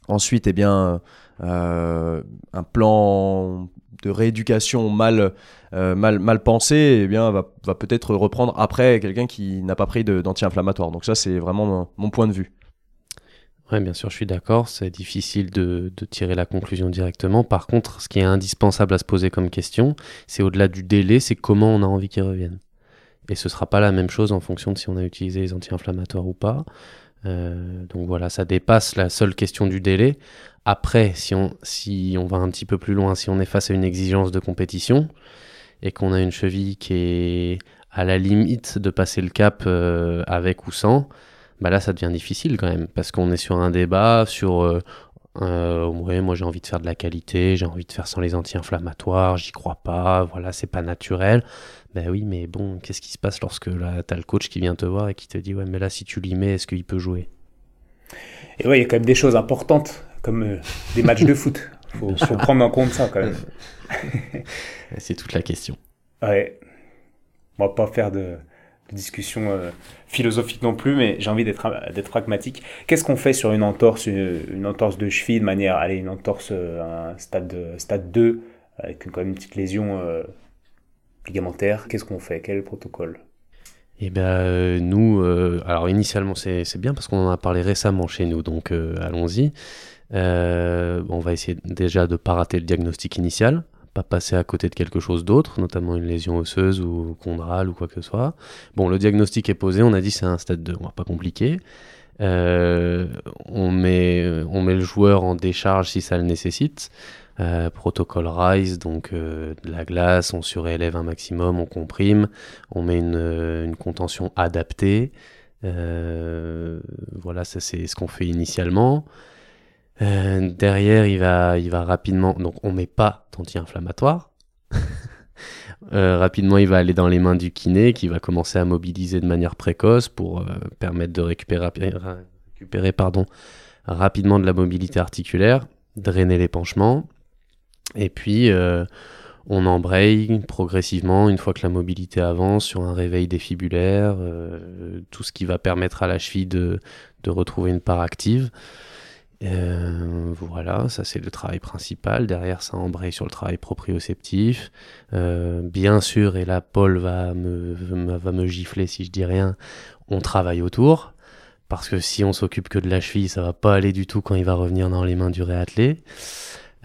Ensuite, eh bien, euh, un plan de rééducation mal, euh, mal, mal pensé eh bien, va, peut-être reprendre après quelqu'un qui n'a pas pris d'anti-inflammatoire. Donc ça, c'est vraiment mon, point de vue. Oui, bien sûr, je suis d'accord. C'est difficile de, de, tirer la conclusion directement. Par contre, ce qui est indispensable à se poser comme question, c'est au-delà du délai, c'est comment on a envie qu'ils reviennent. Et ce ne sera pas la même chose en fonction de si on a utilisé les anti-inflammatoires ou pas. Euh, donc voilà, ça dépasse la seule question du délai. Après, si on, si on va un petit peu plus loin, si on est face à une exigence de compétition et qu'on a une cheville qui est à la limite de passer le cap euh, avec ou sans, bah là ça devient difficile quand même parce qu'on est sur un débat sur euh, euh, moi j'ai envie de faire de la qualité, j'ai envie de faire sans les anti-inflammatoires, j'y crois pas, voilà, c'est pas naturel. Ben oui, mais bon, qu'est-ce qui se passe lorsque là t'as le coach qui vient te voir et qui te dit ouais, mais là si tu l'y mets, est-ce qu'il peut jouer? Et ouais, il y a quand même des choses importantes comme euh, des matchs de foot. Faut, faut prendre en compte ça quand même. c'est toute la question. Ouais. On va pas faire de, discussion euh, philosophique non plus, mais j'ai envie d'être pragmatique. Qu'est-ce qu'on fait sur une entorse, une, entorse de cheville de manière, allez, une entorse, euh, un stade, stade 2, avec quand même une petite lésion euh, ligamentaire Qu'est-ce qu'on fait? Quel est le protocole? Eh ben nous, alors initialement c'est bien parce qu'on en a parlé récemment chez nous, donc allons-y. on va essayer déjà de ne pas rater le diagnostic initial, pas passer à côté de quelque chose d'autre, notamment une lésion osseuse ou chondrale ou quoi que ce soit. Bon, le diagnostic est posé, on a dit c'est un stade 2, on va pas compliquer. Euh, on, met, on met le joueur en décharge si ça le nécessite. Euh, protocole RISE, donc euh, de la glace, on surélève un maximum, on comprime, on met une, une contention adaptée. voilà, ça c'est ce qu'on fait initialement. Euh, derrière, il va, il va rapidement. Donc, on met pas d'anti-inflammatoire. euh, rapidement, il va aller dans les mains du kiné qui va commencer à mobiliser de manière précoce pour euh, permettre de récupérer, récupérer pardon, rapidement de la mobilité articulaire, drainer l'épanchement. Et puis, euh, on embraye progressivement une fois que la mobilité avance sur un réveil défibulaire, tout ce qui va permettre à la cheville de, de retrouver une part active. Euh, voilà, ça c'est le travail principal. Derrière, ça embraye sur le travail proprioceptif. Euh, bien sûr, et là, Paul va me, va me gifler si je dis rien, on travaille autour. Parce que si on s'occupe que de la cheville, ça va pas aller du tout quand il va revenir dans les mains du réathlé.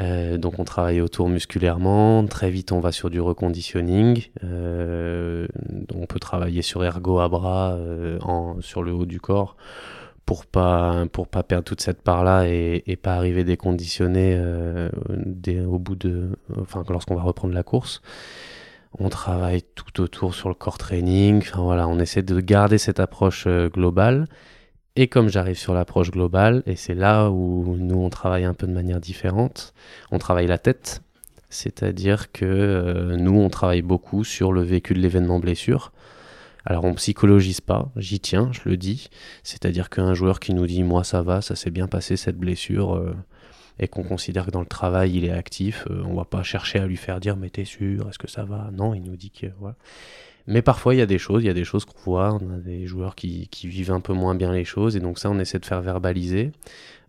Euh, donc on travaille autour musculairement, très vite on va sur du reconditioning, euh, on peut travailler sur ergo à bras en, sur le haut du corps pour pas pour pas perdre toute cette part là et, pas arriver déconditionné euh, au bout de enfin lorsqu'on va reprendre la course. On travaille tout autour sur le core training. Enfin voilà on essaie de garder cette approche euh, globale. Et comme j'arrive sur l'approche globale et c'est là où nous on travaille un peu de manière différente on travaille la tête. C'est-à-dire que euh, nous on travaille beaucoup sur le vécu de l'événement blessure alors on psychologise pas, j'y tiens, je le dis. C'est-à-dire qu'un joueur qui nous dit moi ça va, ça s'est bien passé cette blessure, euh, et qu'on considère que dans le travail il est actif, euh, on va pas chercher à lui faire dire mais t'es sûr, est-ce que ça va? Non, il nous dit que voilà. Mais parfois il y a des choses, il y a des choses qu'on voit, on a des joueurs qui, qui vivent un peu moins bien les choses, et donc ça on essaie de faire verbaliser,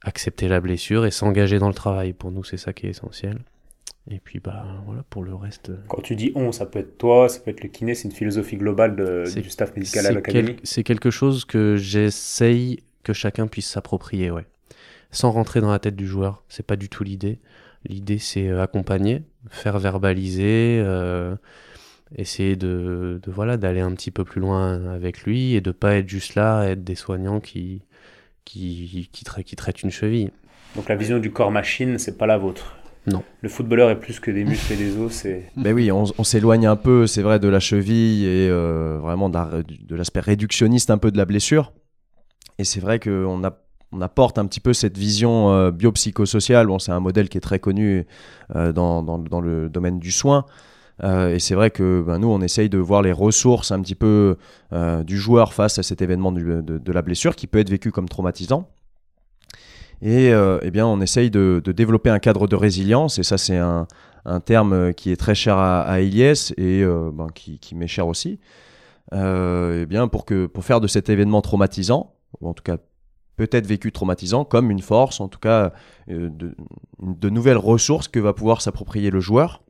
accepter la blessure et s'engager dans le travail. Pour nous c'est ça qui est essentiel. Et puis bah voilà pour le reste. Euh, Quand tu dis on, ça peut être toi, ça peut être le kiné, c'est une philosophie globale du staff médical à l'académie. c'est quelque chose que j'essaye que chacun puisse s'approprier, ouais. Sans rentrer dans la tête du joueur, c'est pas du tout l'idée. L'idée c'est euh, accompagner, faire verbaliser, euh, essayer de, de voilà d'aller un petit peu plus loin avec lui et de pas être juste là, être des soignants qui qui, qui, qui traitent une cheville. Donc la vision du corps machine, c'est pas la vôtre. Non. Le footballeur est plus que des muscles et des os. C'est... Ben oui, on, s'éloigne un peu, c'est vrai, de la cheville et euh, vraiment de, l'aspect réductionniste un peu de la blessure. Et c'est vrai qu'on on apporte un petit peu cette vision euh, biopsychosociale. Bon, c'est un modèle qui est très connu euh, dans, dans, le domaine du soin. et c'est vrai que ben, nous, on essaye de voir les ressources un petit peu du joueur face à cet événement de, de, la blessure qui peut être vécu comme traumatisant. Et euh, eh bien, on essaye de, développer un cadre de résilience, et ça, c'est un, terme qui est très cher à, à Ilyes et euh, ben, qui, m'est cher aussi. Euh, eh bien, pour, que, pour faire de cet événement traumatisant, ou en tout cas peut-être vécu traumatisant, comme une force, en tout cas de, de nouvelles ressources que va pouvoir s'approprier le joueur,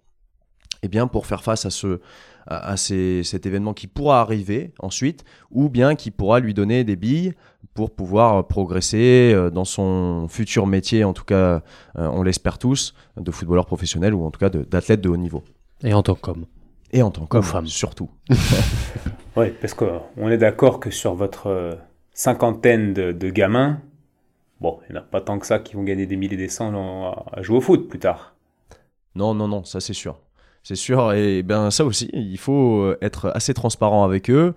eh bien, pour faire face à ce, à, cet événement qui pourra arriver ensuite, ou bien qui pourra lui donner des billes pour pouvoir progresser euh, dans son futur métier, en tout cas, euh, on l'espère tous, de footballeur professionnel ou en tout cas d'athlète de, haut niveau. Et en tant qu'homme. Et en tant qu'homme, surtout. oui, parce qu'on est d'accord que sur votre euh, cinquantaine de, gamins, bon, il n'y en a pas tant que ça qui vont gagner des milliers des cents à jouer au foot plus tard. Non, non, non, ça c'est sûr. C'est sûr, et ben ça aussi, il faut être assez transparent avec eux.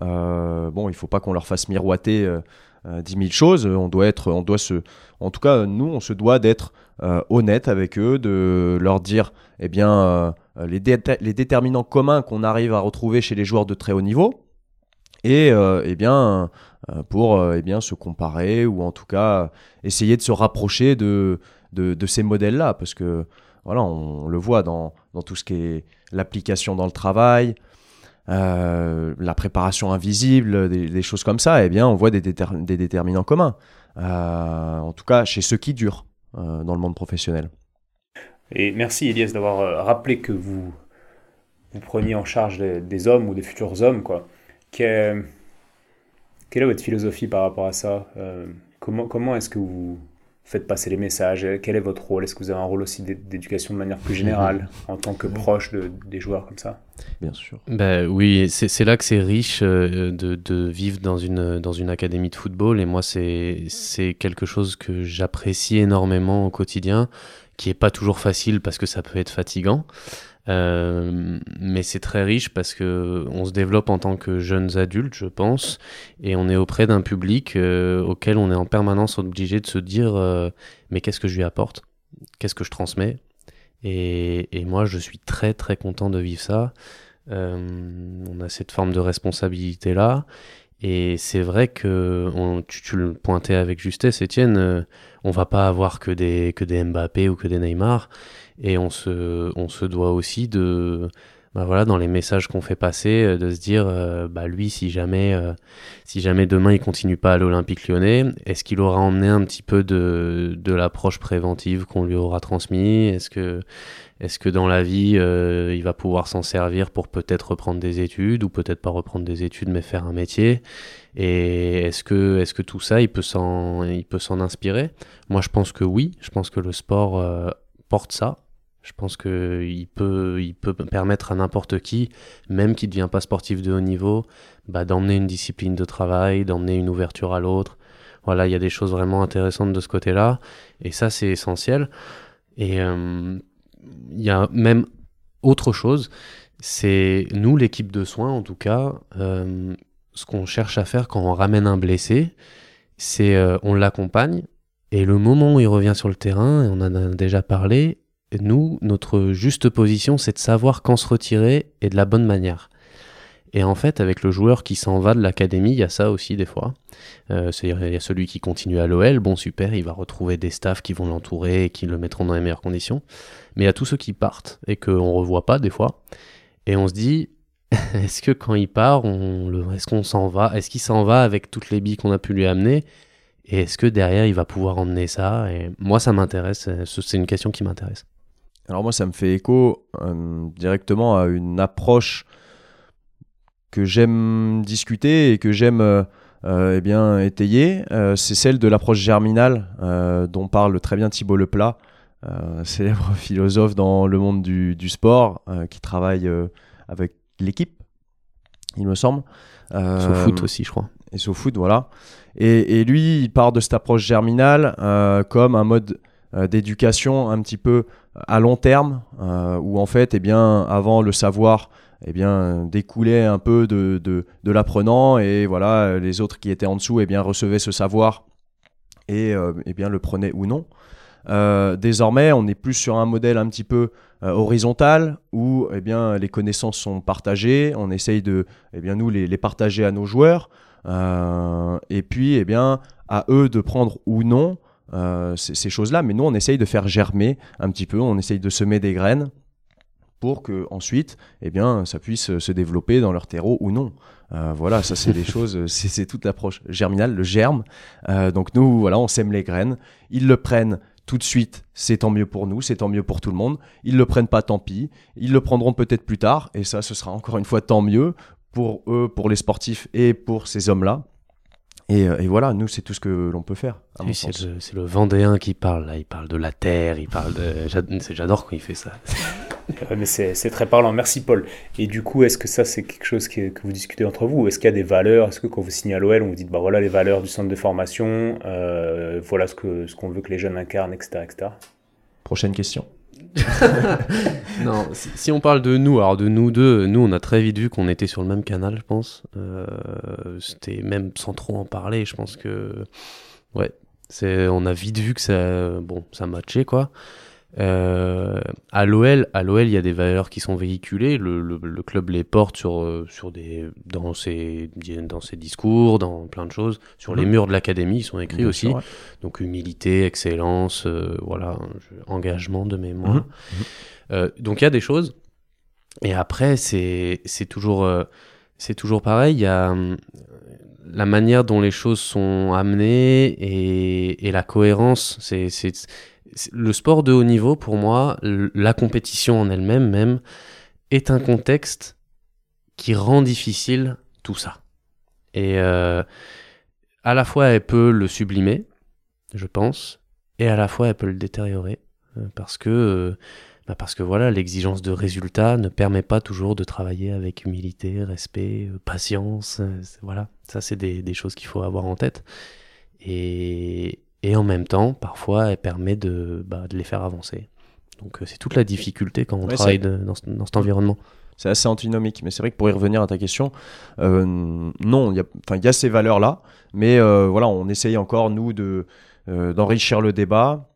Euh, bon, il faut pas qu'on leur fasse miroiter euh, 10 000 choses. On doit être, on doit se, en tout cas, nous, on se doit d'être honnête avec eux, de leur dire, eh bien, les, déterminants communs qu'on arrive à retrouver chez les joueurs de très haut niveau, et eh bien, pour eh bien se comparer ou en tout cas essayer de se rapprocher de ces modèles-là, parce que voilà, on, le voit dans, dans, tout ce qui est l'application dans le travail, euh, la préparation invisible, des, choses comme ça, eh bien, on voit des, des déterminants communs. Euh, en tout cas, chez ceux qui durent euh, dans le monde professionnel. Et merci Elias d'avoir rappelé que vous, vous preniez en charge des, hommes ou des futurs hommes. Quoi. quelle est votre philosophie par rapport à ça? Comment, comment est-ce que vous, faites passer les messages Quel est votre rôle? Est-ce que vous avez un rôle aussi d'éducation de manière plus générale en tant que proche des joueurs comme ça? Bien sûr. Ben, oui, c'est là que c'est riche euh, de, de, vivre dans une, dans une académie de football. Et moi, c'est quelque chose que j'apprécie énormément au quotidien, qui n'est pas toujours facile parce que ça peut être fatigant. Euh, mais c'est très riche parce que on se développe en tant que jeunes adultes, je pense, et on est auprès d'un public euh, auquel on est en permanence obligé de se dire euh, mais qu'est-ce que je lui apporte, qu'est-ce que je transmets, et, moi je suis très très content de vivre ça. on a cette forme de responsabilité là, et c'est vrai que tu, tu, le pointais avec justesse, Étienne, on va pas avoir que des que des Mbappé ou que des Neymar et on se, on se doit aussi de, bah voilà, dans les messages qu'on fait passer, euh, de se dire, euh, bah lui, si jamais, euh, si jamais demain il continue pas à l'Olympique Lyonnais, est-ce qu'il aura emmené un petit peu de, de l'approche préventive qu'on lui aura transmis? Est-ce que, est-ce que dans la vie, il va pouvoir s'en servir pour peut-être reprendre des études ou peut-être pas reprendre des études mais faire un métier? Et est-ce que, est-ce que tout ça, il peut s'en, il peut s'en inspirer? Moi, je pense que oui. Je pense que le sport porte ça je pense qu'il peut, il peut permettre à n'importe qui, même qui ne devient pas sportif de haut niveau, bah, d'emmener une discipline de travail, d'emmener une ouverture à l'autre. Voilà, il y a des choses vraiment intéressantes de ce côté-là, et ça c'est essentiel. Et euh, il y a même autre chose, c'est nous, l'équipe de soins en tout cas, euh, ce qu'on cherche à faire quand on ramène un blessé, c'est euh, on l'accompagne, et le moment où il revient sur le terrain, et on en a déjà parlé, nous, notre juste position, c'est de savoir quand se retirer et de la bonne manière. Et en fait, avec le joueur qui s'en va de l'académie, il y a ça aussi des fois. Euh, C'est-à-dire, il y a celui qui continue à l'OL, bon super, il va retrouver des staffs qui vont l'entourer et qui le mettront dans les meilleures conditions. Mais il y a tous ceux qui partent et qu'on ne revoit pas des fois. Et on se dit, est-ce que quand il part, est-ce qu'on s'en va? Est-ce qu'il s'en va avec toutes les billes qu'on a pu lui amener? Et est-ce que derrière, il va pouvoir emmener ça? Et moi, ça m'intéresse. C'est une question qui m'intéresse. Alors moi, ça me fait écho euh, directement à une approche que j'aime discuter et que j'aime euh, euh, eh bien étayer. c'est celle de l'approche germinale dont parle très bien Thibault Leplat, célèbre philosophe dans le monde du, sport, qui travaille avec l'équipe, il me semble. Au foot aussi, je crois. Et au foot, voilà. Et, et, lui, il part de cette approche germinale comme un mode d'éducation un petit peu à long terme, euh, où en fait, eh bien, avant le savoir eh bien, découlait un peu de, de, l'apprenant et voilà, les autres qui étaient en dessous eh bien, recevaient ce savoir et euh, eh bien, le prenaient ou non. Euh, désormais, on est plus sur un modèle un petit peu horizontal où eh bien, les connaissances sont partagées, on essaye de eh bien, nous les, partager à nos joueurs et puis eh bien, à eux de prendre ou non euh, ces, choses-là. Mais nous, on essaye de faire germer un petit peu, on essaye de semer des graines pour que ensuite, eh bien, ça puisse se développer dans leur terreau ou non. Euh, voilà, ça c'est les choses, c'est toute l'approche germinale, le germe. Euh, donc nous, voilà, on sème les graines, ils le prennent tout de suite, c'est tant mieux pour nous, c'est tant mieux pour tout le monde. Ils le prennent pas, tant pis. Ils le prendront peut-être plus tard, et ça, ce sera encore une fois tant mieux pour eux, pour les sportifs et pour ces hommes-là. Euh, et, voilà, nous, c'est tout ce que l'on peut faire. c'est le, Vendéen qui parle, là. Il parle de la terre, il parle de. J'adore quand il fait ça. mais c'est très parlant. Merci, Paul. Et du coup, est-ce que ça, c'est quelque chose que vous discutez entre vous? Est-ce qu'il y a des valeurs? Est-ce que quand vous signez à l'OL, on vous dit, bah voilà les valeurs du centre de formation, euh, voilà ce qu'on ce qu'on veut que les jeunes incarnent, etc., etc. Prochaine question. non, si, on parle de nous, alors de nous deux, nous on a très vite vu qu'on était sur le même canal, je pense. Euh, c'était même sans trop en parler, je pense que ouais, on a vite vu que ça bon, ça matchait quoi. Euh, à l'OL, à l'OL, il y a des valeurs qui sont véhiculées. Le, le, club les porte sur, euh, sur des, dans ses, dans ses discours, dans plein de choses. Sur les mhm. murs de l'académie, ils sont écrits aussi. Donc humilité, excellence, euh, voilà, engagement de mémoire. Mhm. Mhm. donc il y a des choses. Et après, c'est, toujours, c'est toujours pareil. Il y a hum, la manière dont les choses sont amenées et, et la cohérence. C'est le sport de haut niveau, pour moi, la compétition en elle-même même, est un contexte qui rend difficile tout ça. Et euh, à la fois, elle peut le sublimer, je pense, et à la fois, elle peut le détériorer, euh, parce que, euh, bah parce que voilà, l'exigence de résultat ne permet pas toujours de travailler avec humilité, respect, patience. voilà, ça, c'est des, des choses qu'il faut avoir en tête. Et, et en même temps, parfois, elle permet de, bah, de les faire avancer. Donc euh, c'est toute la difficulté quand on travaille dans, dans, cet environnement. C'est assez antinomique, mais c'est vrai que pour y revenir à ta question, euh, non, il y, a ces valeurs-là, mais euh, voilà, on essaye encore, nous, de, d'enrichir le débat.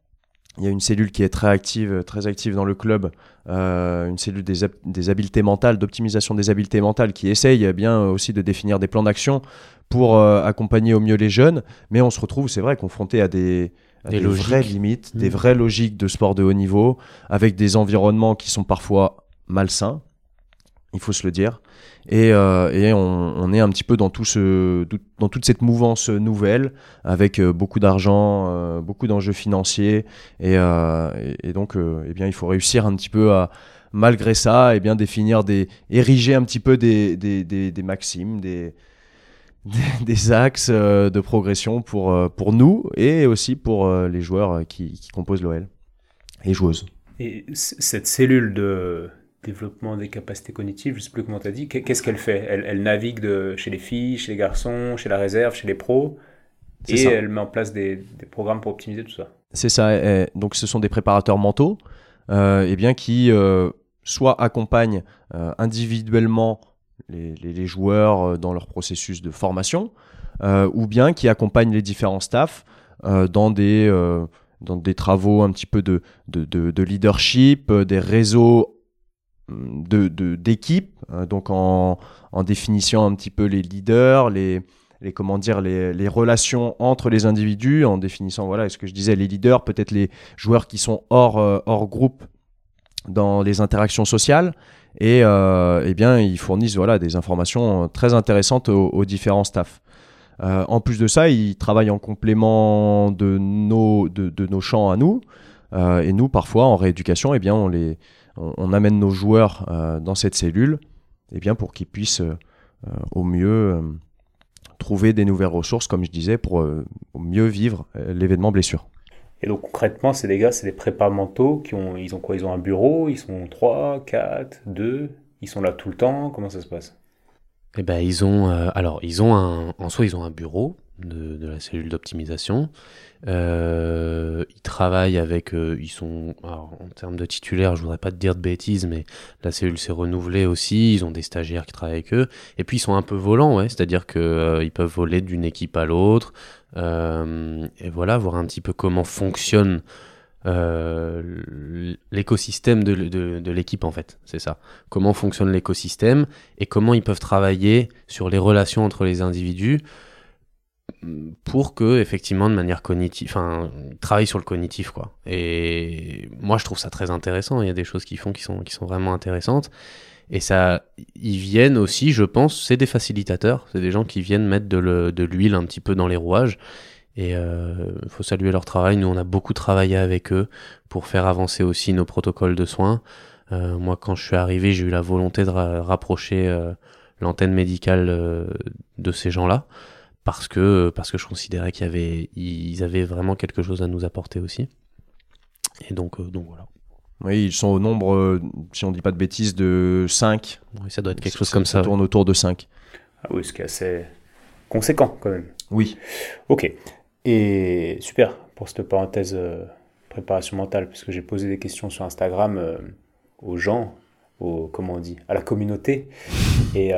Il y a une cellule qui est très active, très active dans le club, une cellule des, des habiletés mentales, d'optimisation des habiletés mentales, qui essaye bien aussi de définir des plans d'action pour euh, accompagner au mieux les jeunes, mais on se retrouve, c'est vrai, confronté à des, des, vraies limites, des mmh. vraies logiques de sport de haut niveau, avec des environnements qui sont parfois malsains, il faut se le dire. Et, euh, et on, est un petit peu dans, tout ce, dans toute cette mouvance nouvelle, avec euh, beaucoup d'argent, beaucoup d'enjeux financiers. Et, et, donc, eh bien, il faut réussir un petit peu à, malgré ça, eh bien, définir des, ériger un petit peu des, des, des, des maximes, des, des, axes euh, de progression pour, euh, pour nous et aussi pour euh, les joueurs qui, qui composent l'OL et joueuses. Et cette cellule de développement des capacités cognitives, je ne sais plus comment tu as dit, qu'est-ce qu'elle fait? Elle, elle, navigue de, chez les filles, chez les garçons, chez la réserve, chez les pros, et elle met en place des, des, programmes pour optimiser tout ça. C'est ça, donc ce sont des préparateurs mentaux euh, et bien qui soit accompagnent individuellement les, joueurs euh, dans leur processus de formation, euh, ou bien qui accompagnent les différents staffs euh, dans des dans des travaux un petit peu de, de, leadership, des réseaux de, d'équipes, donc en, en, définissant un petit peu les leaders, les, les comment dire, les, relations entre les individus, en définissant, voilà, ce que je disais, les leaders, peut-être les joueurs qui sont hors, hors groupe dans les interactions sociales, et euh, eh bien, ils fournissent voilà, des informations très intéressantes aux, différents staffs. Euh, en plus de ça, ils travaillent en complément de nos, de, de nos champs à nous. Euh, et nous, parfois, en rééducation, eh bien, on, les, on, amène nos joueurs dans cette cellule eh bien, pour qu'ils puissent au mieux trouver des nouvelles ressources, comme je disais, pour mieux vivre l'événement blessure. Et donc concrètement, c'est des gars, c'est des prépas mentaux qui ont, ils ont quoi? Ils ont un bureau, ils sont 3, 4, 2, ils sont là tout le temps, comment ça se passe? Eh ben ils ont, euh, alors ils ont un, en soi ils ont un bureau de, la cellule d'optimisation. Euh, ils travaillent avec, euh, ils sont, en termes de titulaires, je voudrais pas te dire de bêtises, mais la cellule s'est renouvelée aussi. Ils ont des stagiaires qui travaillent avec eux, et puis ils sont un peu volants, ouais, c'est-à-dire que ils peuvent voler d'une équipe à l'autre. Euh, et voilà, voir un petit peu comment fonctionne euh, l'écosystème de, l'équipe en fait, c'est ça. Comment fonctionne l'écosystème et comment ils peuvent travailler sur les relations entre les individus pour que effectivement de manière cognitive, enfin, travailler sur le cognitif quoi. Et moi je trouve ça très intéressant. Il y a des choses qu'ils font qui sont qui sont vraiment intéressantes. Et ça, ils viennent aussi, je pense, c'est des facilitateurs, c'est des gens qui viennent mettre de l'huile un petit peu dans les rouages. Et il euh, faut saluer leur travail. Nous, on a beaucoup travaillé avec eux pour faire avancer aussi nos protocoles de soins. Euh, moi, quand je suis arrivé, j'ai eu la volonté de rapprocher euh, l'antenne médicale de ces gens-là parce que parce que je considérais qu'ils avaient ils avaient vraiment quelque chose à nous apporter aussi. Et donc donc voilà. Oui, ils sont au nombre, euh, si on ne dit pas de bêtises, de 5. Oui, ça doit être quelque chose comme ça. Ça tourne autour de 5. Ah oui, ce qui est assez conséquent quand même. Oui. Ok. Et super pour cette parenthèse euh, préparation mentale, parce que j'ai posé des questions sur Instagram aux gens, au, comment on dit, à la communauté. Et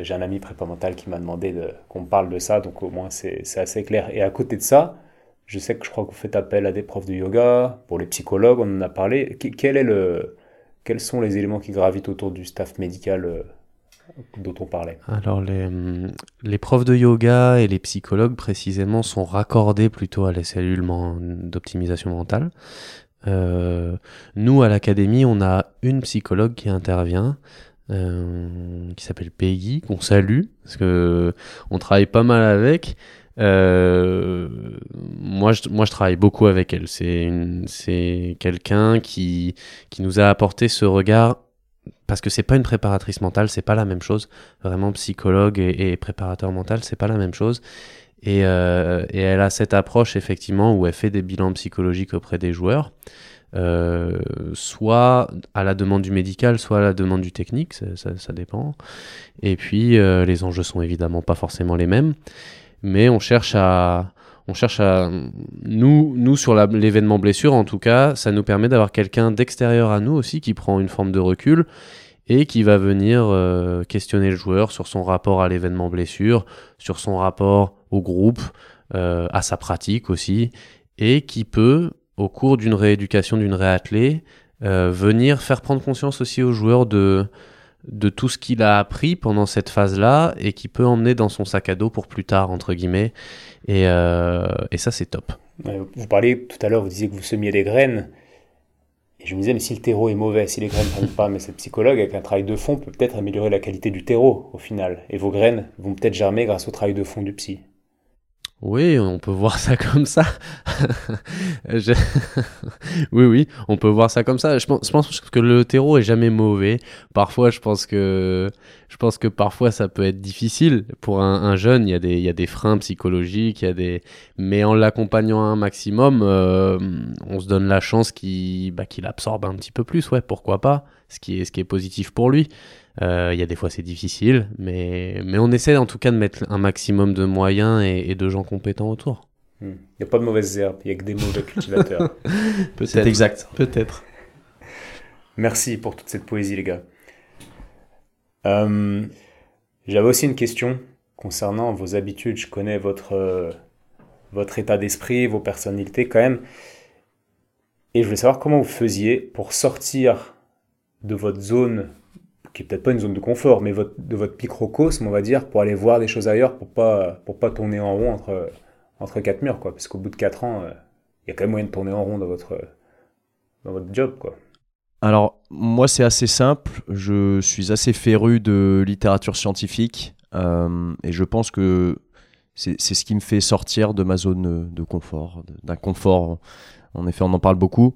j'ai un ami prépa mental qui m'a demandé qu'on parle de ça, donc au moins c'est assez clair. Et à côté de ça, je sais que je crois que vous faites appel à des profs de yoga, pour les psychologues, on en a parlé. Quel est le, quels sont les éléments qui gravitent autour du staff médical euh, dont on parlait? Alors les, hum, les, profs de yoga et les psychologues précisément sont raccordés plutôt à les cellules d'optimisation mentale. Euh, nous à l'académie, on a une psychologue qui intervient. Euh, qui s'appelle Peggy, qu'on salue, parce que on travaille pas mal avec, euh, moi, je, moi, je travaille beaucoup avec elle. C'est quelqu'un qui, qui nous a apporté ce regard parce que c'est pas une préparatrice mentale, c'est pas la même chose. Vraiment, psychologue et, préparateur mental, c'est pas la même chose. Et, euh, et, elle a cette approche effectivement où elle fait des bilans psychologiques auprès des joueurs, euh, soit à la demande du médical, soit à la demande du technique, ça dépend. Et puis euh, les enjeux sont évidemment pas forcément les mêmes mais on cherche à, on cherche à nous, nous sur l'événement blessure en tout cas, ça nous permet d'avoir quelqu'un d'extérieur à nous aussi qui prend une forme de recul et qui va venir euh, questionner le joueur sur son rapport à l'événement blessure, sur son rapport au groupe, euh, à sa pratique aussi, et qui peut, au cours d'une rééducation d'une réathlée, euh, venir faire prendre conscience aussi aux joueurs de de tout ce qu'il a appris pendant cette phase-là et qui peut emmener dans son sac à dos pour plus tard, entre guillemets. Et, et ça, c'est top. Vous parliez tout à l'heure, vous disiez que vous semiez des graines. Je me disais, mais si le terreau est mauvais, si les graines ne pas, mais cette psychologue, avec un travail de fond, peut peut-être améliorer la qualité du terreau au final. Et vos graines vont peut-être germer grâce au travail de fond du psy. Oui, on peut voir ça comme ça. oui, oui, on peut voir ça comme ça. Je pense, que le terreau est jamais mauvais. Parfois, je pense que, je pense que parfois ça peut être difficile pour un, jeune. Il y a des, il y a des freins psychologiques, il y a des, mais en l'accompagnant un maximum, euh, on se donne la chance qu'il, bah, qu'il absorbe un petit peu plus. Ouais, pourquoi pas? Ce qui est, ce qui est positif pour lui. Euh, il y a des fois c'est difficile, mais, mais on essaie en tout cas de mettre un maximum de moyens et, de gens compétents autour. Hmm. Il n'y a pas de mauvaises herbes, il n'y a que des mauvais cultivateurs. C'est exact. Peut-être. Merci pour toute cette poésie, les gars. Euh, j'avais aussi une question concernant vos habitudes. Je connais votre, euh, votre état d'esprit, vos personnalités quand même. Et je voulais savoir comment vous faisiez pour sortir de votre zone qui est peut-être pas une zone de confort, mais de votre microcosme, on va dire, pour aller voir des choses ailleurs, pour pas, pour pas tourner en rond entre, entre quatre murs, quoi. Parce qu'au bout de quatre ans, euh, il y a quand même moyen de tourner en rond dans votre, dans votre job, quoi. Alors, moi, c'est assez simple. Je suis assez féru de littérature scientifique euh, et je pense que c'est ce qui me fait sortir de ma zone de confort, d'un confort. En effet, on en parle beaucoup.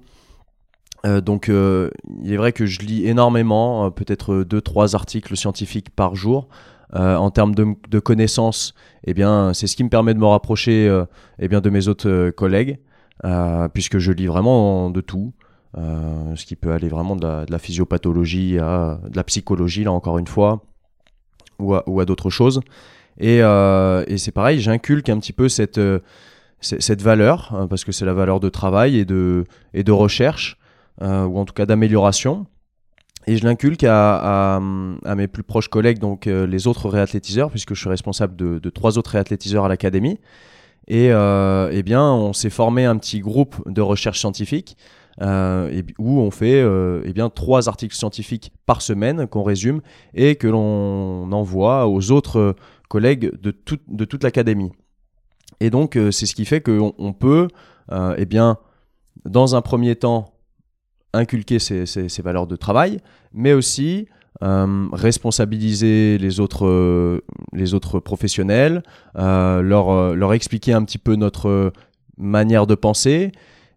Euh, donc euh, il est vrai que je lis énormément, euh, peut-être 2-3 articles scientifiques par jour. en termes de, connaissances, eh bien, c'est ce qui me permet de me rapprocher eh bien, de mes autres collègues, puisque je lis vraiment de tout. ce qui peut aller vraiment de la, physiopathologie à de la psychologie, là encore une fois, ou à, d'autres choses. Et, et c'est pareil, j'inculque un petit peu cette, cette valeur, hein, parce que c'est la valeur de travail et de, et de recherche, euh, ou en tout cas d'amélioration. Et je l'inculque à, mes plus proches collègues, donc euh, les autres réathlétiseurs, puisque je suis responsable de, de trois autres réathlétiseurs à l'académie. Et euh, eh bien, on s'est formé un petit groupe de recherche scientifique euh, où on fait euh, eh bien, trois articles scientifiques par semaine qu'on résume et que l'on envoie aux autres collègues de, tout, de toute l'académie. Et donc, c'est ce qui fait qu'on on peut, eh bien, dans un premier temps, inculquer ces, valeurs de travail, mais aussi euh, responsabiliser les autres, euh, professionnels, euh, leur, expliquer un petit peu notre manière de penser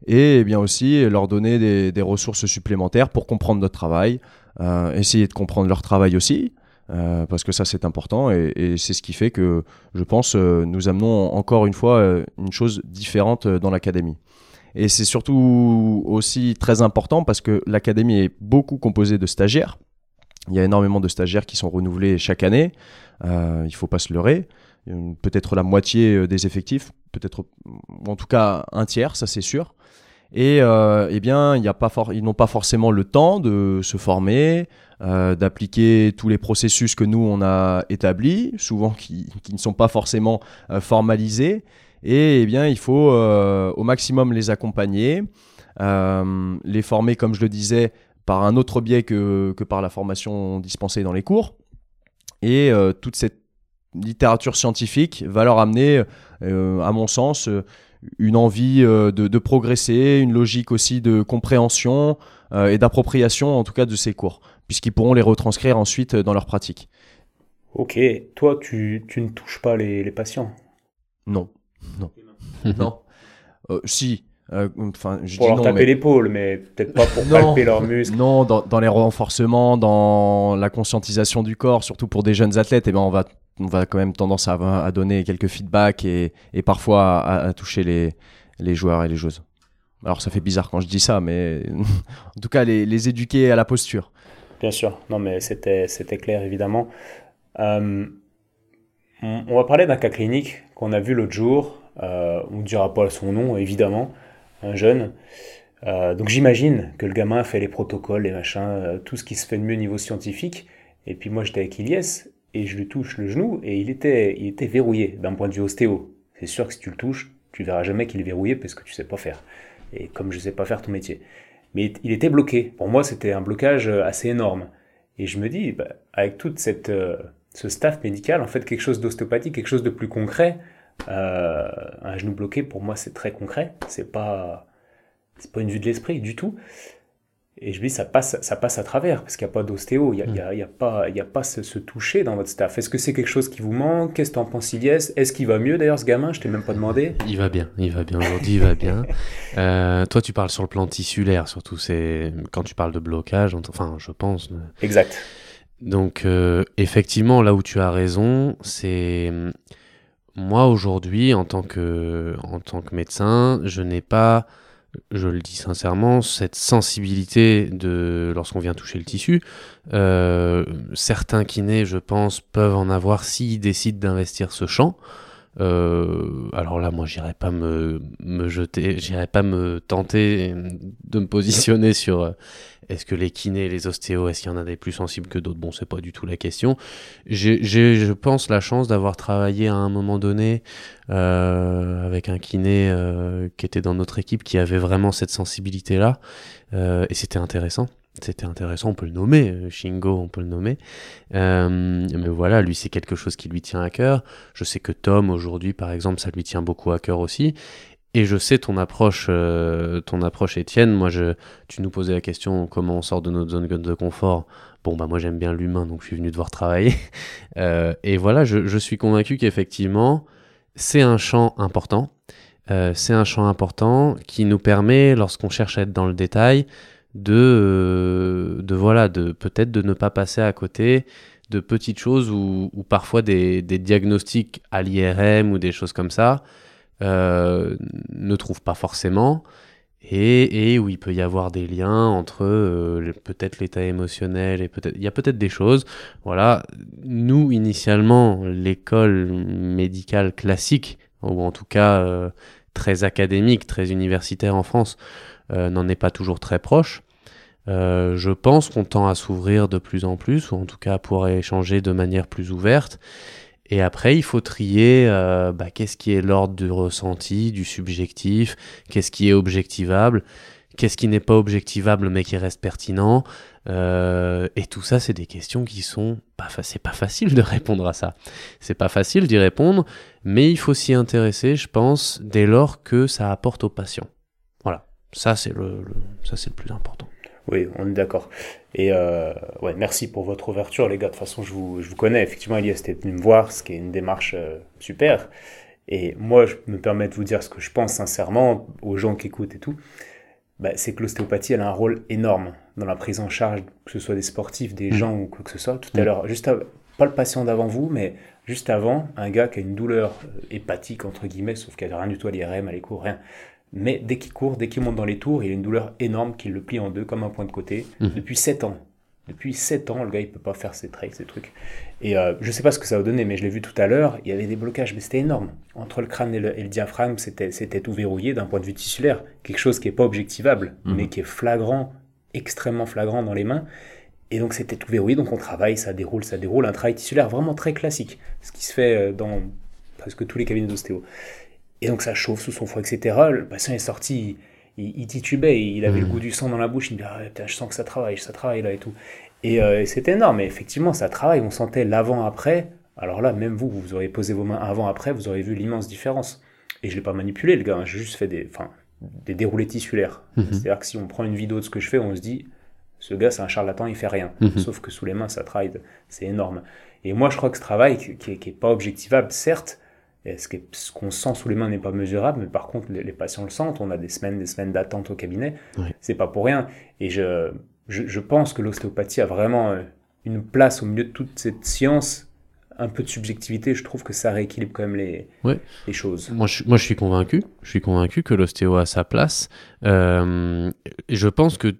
et eh bien aussi leur donner des, ressources supplémentaires pour comprendre notre travail, essayer de comprendre leur travail aussi. parce que ça c'est important et c'est ce qui fait que je pense nous amenons encore une fois une chose différente dans l'académie. Et c'est surtout aussi très important parce que l'académie est beaucoup composée de stagiaires. Il y a énormément de stagiaires qui sont renouvelés chaque année. Euh, il ne faut pas se leurrer. Peut-être la moitié euh, des effectifs, peut-être en tout cas un tiers, ça c'est sûr. Et eh bien, ils n'ont pas forcément le temps de se former, d'appliquer tous les processus que nous on a établis, souvent qui ne sont pas forcément formalisés. Et eh bien, il faut au maximum les accompagner, les former, comme je le disais, par un autre biais que, que par la formation dispensée dans les cours. Et euh, toute cette littérature scientifique va leur amener, euh, à mon sens, euh, une envie de, de, progresser, une logique aussi de compréhension et d'appropriation, en tout cas, de ces cours, puisqu'ils pourront les retranscrire ensuite dans leur pratique. Ok, toi, tu, tu ne touches pas les, les patients? Non, non, non. si, euh, enfin, je pour leur taper l'épaule, mais peut-être pas pour palper leurs muscles. Non, dans, les renforcements, dans la conscientisation du corps, surtout pour des jeunes athlètes, et eh ben on va, on va quand même tendance à, à donner quelques feedbacks et, et parfois à, toucher les, les joueurs et les joueuses. Alors ça fait bizarre quand je dis ça, mais en tout cas les, les éduquer à la posture. Bien sûr, non mais c'était clair évidemment. Euh, on, va parler d'un cas clinique qu'on a vu l'autre jour. Euh, on ne dira pas son nom évidemment un jeune. Euh, donc j'imagine que le gamin fait les protocoles, les machins, euh, tout ce qui se fait de mieux au niveau scientifique. Et puis moi j'étais avec Ilyes et je lui touche le genou et il était, il était verrouillé d'un point de vue ostéo. C'est sûr que si tu le touches, tu verras jamais qu'il est verrouillé parce que tu sais pas faire. Et comme je sais pas faire ton métier. Mais il était bloqué. Pour moi c'était un blocage euh, assez énorme. Et je me dis, bah, avec toute cette, ce staff médical, en fait quelque chose d'ostéopathique, quelque chose de plus concret, euh, un genou bloqué, pour moi, c'est très concret. C'est pas, c'est pas une vue de l'esprit du tout. Et je dis, ça passe, ça passe à travers, parce qu'il n'y a pas d'ostéo, il n'y a, y a, pas, y a pas ce, toucher dans votre staff. Est-ce que c'est quelque chose qui vous manque? Qu'est-ce que tu en penses, Ilyes? Est-ce qu'il va mieux d'ailleurs, ce gamin? Je t'ai même pas demandé. Il va bien, il va bien. Aujourd'hui, il va bien. Euh, toi, tu parles sur le plan tissulaire, surtout. C'est quand tu parles de blocage, enfin, je pense. Exact. Donc, euh, effectivement, là où tu as raison, c'est moi aujourd'hui, en tant que, en tant que médecin, je n'ai pas, je le dis sincèrement, cette sensibilité de lorsqu'on vient toucher le tissu. Euh, certains kinés, je pense, peuvent en avoir s'ils décident d'investir ce champ. Euh, alors là, moi, j'irai pas me, me jeter, j'irai pas me tenter de me positionner sur est-ce que les kinés, les ostéos, est-ce qu'il y en a des plus sensibles que d'autres? Bon, c'est pas du tout la question. J'ai, je pense, la chance d'avoir travaillé à un moment donné euh, avec un kiné euh, qui était dans notre équipe qui avait vraiment cette sensibilité-là, euh, et c'était intéressant. C'était intéressant, on peut le nommer, Shingo, on peut le nommer. Mais voilà, lui, c'est quelque chose qui lui tient à cœur. Je sais que Tom, aujourd'hui, par exemple, ça lui tient beaucoup à cœur aussi. Et je sais ton approche, euh, ton approche Étienne. Moi, tu nous posais la question comment on sort de notre zone de confort? Bon, bah moi j'aime bien l'humain, donc je suis venu devoir travailler. Euh, et voilà, je, suis convaincu qu'effectivement, c'est un champ important. Euh, c'est un champ important qui nous permet, lorsqu'on cherche à être dans le détail, de, de voilà, de peut-être de ne pas passer à côté de petites choses ou, parfois des diagnostics à l'IRM ou des choses comme ça euh, ne trouve pas forcément, et, où il peut y avoir des liens entre euh, peut-être l'état émotionnel et peut-être il y a peut-être des choses. Voilà, nous initialement l'école médicale classique ou en tout cas euh, très académique, très universitaire en France n'en est pas toujours très proche. je pense qu'on tend à s'ouvrir de plus en plus, ou en tout cas à pouvoir échanger de manière plus ouverte. Et après, il faut trier euh, bah, qu'est-ce qui est l'ordre du ressenti, du subjectif, qu'est-ce qui est objectivable, qu'est-ce qui n'est pas objectivable mais qui reste pertinent. Euh, et tout ça, c'est des questions qui sont pas c'est pas facile de répondre à ça. C'est pas facile d'y répondre, mais il faut s'y intéresser, je pense, dès lors que ça apporte au patient. Voilà, ça c'est le ça c'est le plus important. Oui, on est d'accord. Et euh, ouais, merci pour votre ouverture, les gars. De toute façon, je vous, je vous connais. Effectivement, Elias était venu me voir, ce qui est une démarche euh, super. Et moi, je me permets de vous dire ce que je pense sincèrement aux gens qui écoutent et tout. Bah, c'est que l'ostéopathie, elle a un rôle énorme dans la prise en charge, que ce soit des sportifs, des mmh. gens ou quoi que ce soit. Tout à mmh. l'heure, juste pas le patient d'avant vous, mais juste avant, un gars qui a une douleur euh, hépatique, entre guillemets, sauf qu'il n'y a rien du tout à l'IRM, à l'écho, rien mais dès qu'il court, dès qu'il monte dans les tours, il a une douleur énorme qui le plie en deux comme un point de côté mhm. depuis 7 ans. Depuis 7 ans, le gars, il peut pas faire ses traits, ses trucs. Et euh, je sais pas ce que ça va donner, mais je l'ai vu tout à l'heure, il y avait des blocages, mais c'était énorme. Entre le crâne et le, diaphragme, c'était tout verrouillé d'un point de vue tissulaire. Quelque chose qui est pas objectivable, mhm. mais qui est flagrant, extrêmement flagrant dans les mains. Et donc c'était tout verrouillé, donc on travaille, ça déroule, ça déroule. Un travail tissulaire vraiment très classique, ce qui se fait euh, dans presque tous les cabinets d'ostéo. Et donc ça chauffe sous son foie, etc. Le patient est sorti il, titubait, il avait le hmm. goût du sang dans la bouche, il me dit ah, je sens que ça travaille, ça travaille là et tout. Et, euh, c'était énorme, mais effectivement ça travaille, on sentait l'avant-après. Alors là, même vous, vous auriez posé vos mains avant-après, vous auriez vu l'immense différence. Et je ne l'ai pas manipulé, le gars, hein, j'ai juste fait des, des déroulés tissulaires. Hmm. C'est-à-dire que si on prend une vidéo de ce que je fais, on se dit ce gars c'est un charlatan, il fait rien. Hmm. Sauf que sous les mains, ça travaille, c'est énorme. Et moi, je crois que ce travail, qui n'est pas objectivable, certes, ce qu'on sent sous les mains n'est pas mesurable, mais par contre, les, patients le sentent. On a des semaines, des semaines d'attente au cabinet. C'est pas pour rien. Et je, je, pense que l'ostéopathie a vraiment euh, une place au milieu de toute cette science. Un peu de subjectivité, je trouve que ça rééquilibre quand même les, les choses. Moi je, moi, je suis convaincu. Je suis convaincu que l'ostéo a sa place. Euh, je pense que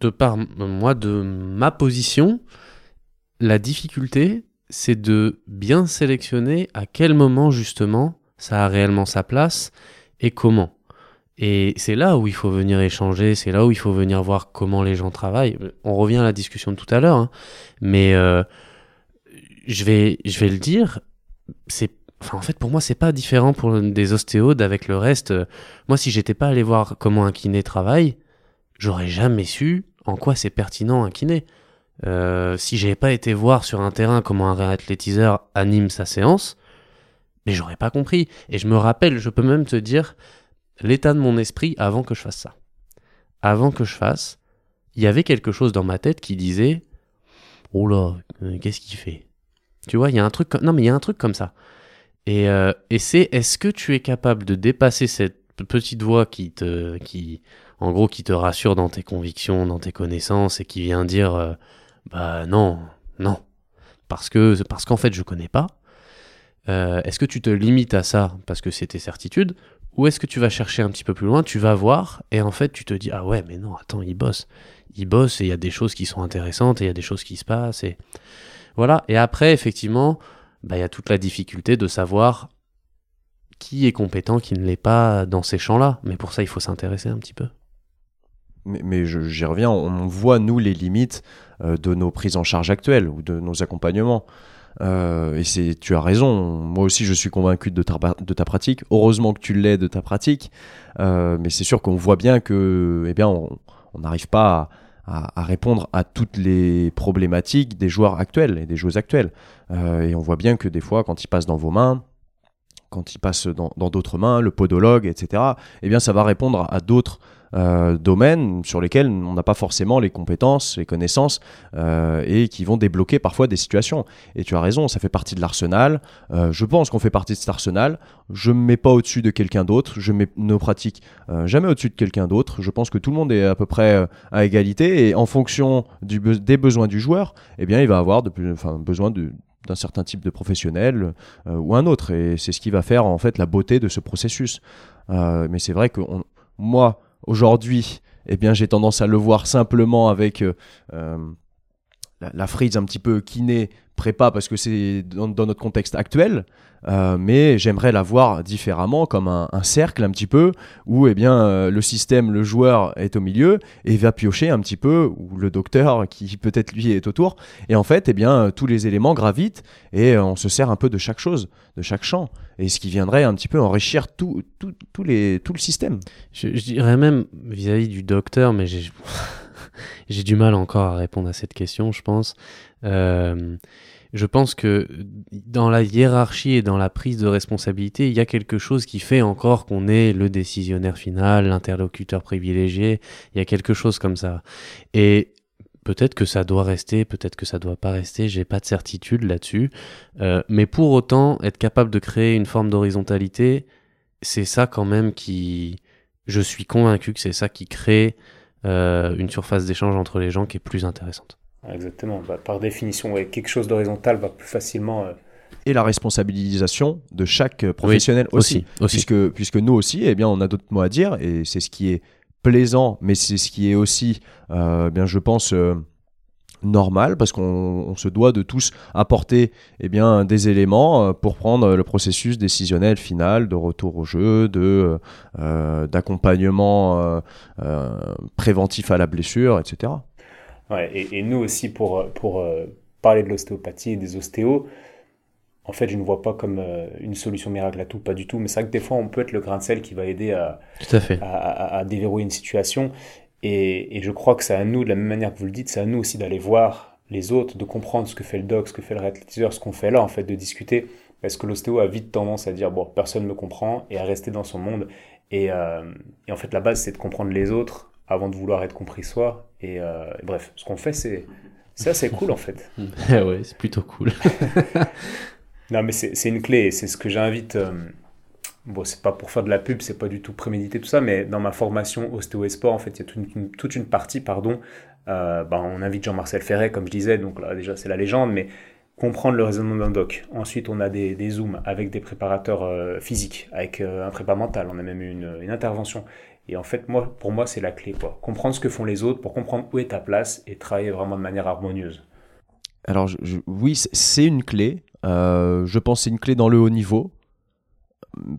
de par moi, de ma position, la difficulté, c'est de bien sélectionner à quel moment justement ça a réellement sa place et comment. Et c'est là où il faut venir échanger, c'est là où il faut venir voir comment les gens travaillent. On revient à la discussion de tout à l'heure, hein. mais euh, je, vais, je vais le dire, c'est en fait, pour moi, c'est pas différent pour des ostéodes avec le reste. Moi, si j'étais pas allé voir comment un kiné travaille, j'aurais jamais su en quoi c'est pertinent un kiné. Euh, si j'avais pas été voir sur un terrain comment un réathlétiseur anime sa séance, mais j'aurais pas compris. Et je me rappelle, je peux même te dire l'état de mon esprit avant que je fasse ça. Avant que je fasse, il y avait quelque chose dans ma tête qui disait Oh là, euh, qu'est-ce qu'il fait? Tu vois, il y a un truc. Non, mais il y a un truc comme ça. Et, euh, et c'est est-ce que tu es capable de dépasser cette petite voix qui te. qui en gros, qui te rassure dans tes convictions, dans tes connaissances et qui vient dire bah non, non. Parce que parce qu'en fait je connais pas. Euh, est-ce que tu te limites à ça parce que c'est tes certitudes? Ou est-ce que tu vas chercher un petit peu plus loin, tu vas voir et en fait tu te dis ah ouais mais non attends il bosse, il bosse et il y a des choses qui sont intéressantes et il y a des choses qui se passent et voilà. Et après effectivement bah, il y a toute la difficulté de savoir qui est compétent, qui ne l'est pas dans ces champs-là. Mais pour ça il faut s'intéresser un petit peu. Mais, j'y reviens, on voit nous les limites de nos prises en charge actuelles ou de nos accompagnements. Euh, et c'est, tu as raison, moi aussi je suis convaincu de ta, de ta pratique. Heureusement que tu l'es de ta pratique, euh, mais c'est sûr qu'on voit bien que, eh bien, on n'arrive pas à, répondre à toutes les problématiques des joueurs actuels et des joueuses actuelles. et on voit bien que des fois, quand ils passent dans vos mains, quand ils passent dans, dans d'autres mains, le podologue, etc., eh bien, ça va répondre à d'autres euh, domaines sur lesquels on n'a pas forcément les compétences, les connaissances euh, et qui vont débloquer parfois des situations. Et tu as raison, ça fait partie de l'arsenal. Euh, je pense qu'on fait partie de cet arsenal. Je ne me mets pas au-dessus de quelqu'un d'autre. Je mets nos pratiques jamais au-dessus de quelqu'un d'autre. Je pense que tout le monde est à peu près à égalité et en fonction des besoins du joueur, eh bien, il va avoir de plus, besoin d'un certain type de professionnel ou un autre. Et c'est ce qui va faire en fait la beauté de ce processus. mais c'est vrai que moi, Aujourd'hui, eh bien, j'ai tendance à le voir simplement avec euh, euh, la, frise un petit peu kiné prépa parce que c'est dans, notre contexte actuel, euh, mais j'aimerais la voir différemment comme un, cercle un petit peu où eh bien euh, le système, le joueur est au milieu et va piocher un petit peu ou le docteur qui peut-être lui est autour et en fait eh bien tous les éléments gravitent et on se sert un peu de chaque chose, de chaque champ et ce qui viendrait un petit peu enrichir tout, tout, tout tout le système. Je, dirais même vis-à-vis du docteur, mais j'ai j'ai du mal encore à répondre à cette question, je pense. Euh, je pense que dans la hiérarchie et dans la prise de responsabilité, il y a quelque chose qui fait encore qu'on est le décisionnaire final, l'interlocuteur privilégié. Il y a quelque chose comme ça. Et peut-être que ça doit rester, peut-être que ça doit pas rester. J'ai pas de certitude là-dessus. Euh, mais pour autant, être capable de créer une forme d'horizontalité, c'est ça quand même qui, je suis convaincu que c'est ça qui crée euh, une surface d'échange entre les gens qui est plus intéressante. Exactement. Bah, par définition, quelque chose d'horizontal va plus facilement. Euh, et la responsabilisation de chaque professionnel aussi, Puisque, puisque nous aussi, eh bien, on a d'autres mots à dire et c'est ce qui est plaisant, mais c'est ce qui est aussi, euh, bien, je pense, normal parce qu'on se doit de tous apporter eh bien, des éléments euh, pour prendre le processus décisionnel final de retour au jeu, de euh, d'accompagnement préventif à la blessure, etc. Ouais, et, et, nous aussi pour, pour parler de l'ostéopathie et des ostéos, en fait, je ne vois pas comme euh, une solution miracle à tout, pas du tout. Mais c'est vrai que des fois, on peut être le grain de sel qui va aider à, à, déverrouiller une situation. Et, je crois que c'est à nous, de la même manière que vous le dites, c'est à nous aussi d'aller voir les autres, de comprendre ce que fait le doc, ce que fait le réathlétiseur, ce qu'on fait là, en fait, de discuter. Parce que l'ostéo a vite tendance à dire, bon, personne ne me comprend, et à rester dans son monde. Et, euh, en fait, la base, c'est de comprendre les autres avant de vouloir être compris soi. Et, euh, bref, ce qu'on fait, c'est... C'est assez cool en fait. ouais, c'est plutôt cool. Non, mais c'est une clé, c'est ce que j'invite. Euh, bon, c'est pas pour faire de la pub, c'est pas du tout prémédité tout ça, mais dans ma formation ostéo et sport, en fait, il y a toute une, partie, pardon. Euh, ben, on invite Jean-Marcel Ferret, comme je disais, donc là déjà c'est la légende, mais comprendre le raisonnement d'un doc. Ensuite, on a des, zooms avec des préparateurs euh, physiques, avec un prépa mental, on a même eu une, intervention. Et en fait, moi, pour moi, c'est la clé. Quoi. Comprendre ce que font les autres pour comprendre où est ta place et travailler vraiment de manière harmonieuse. Alors, oui, c'est une clé. Euh, je pense c'est une clé dans le haut niveau.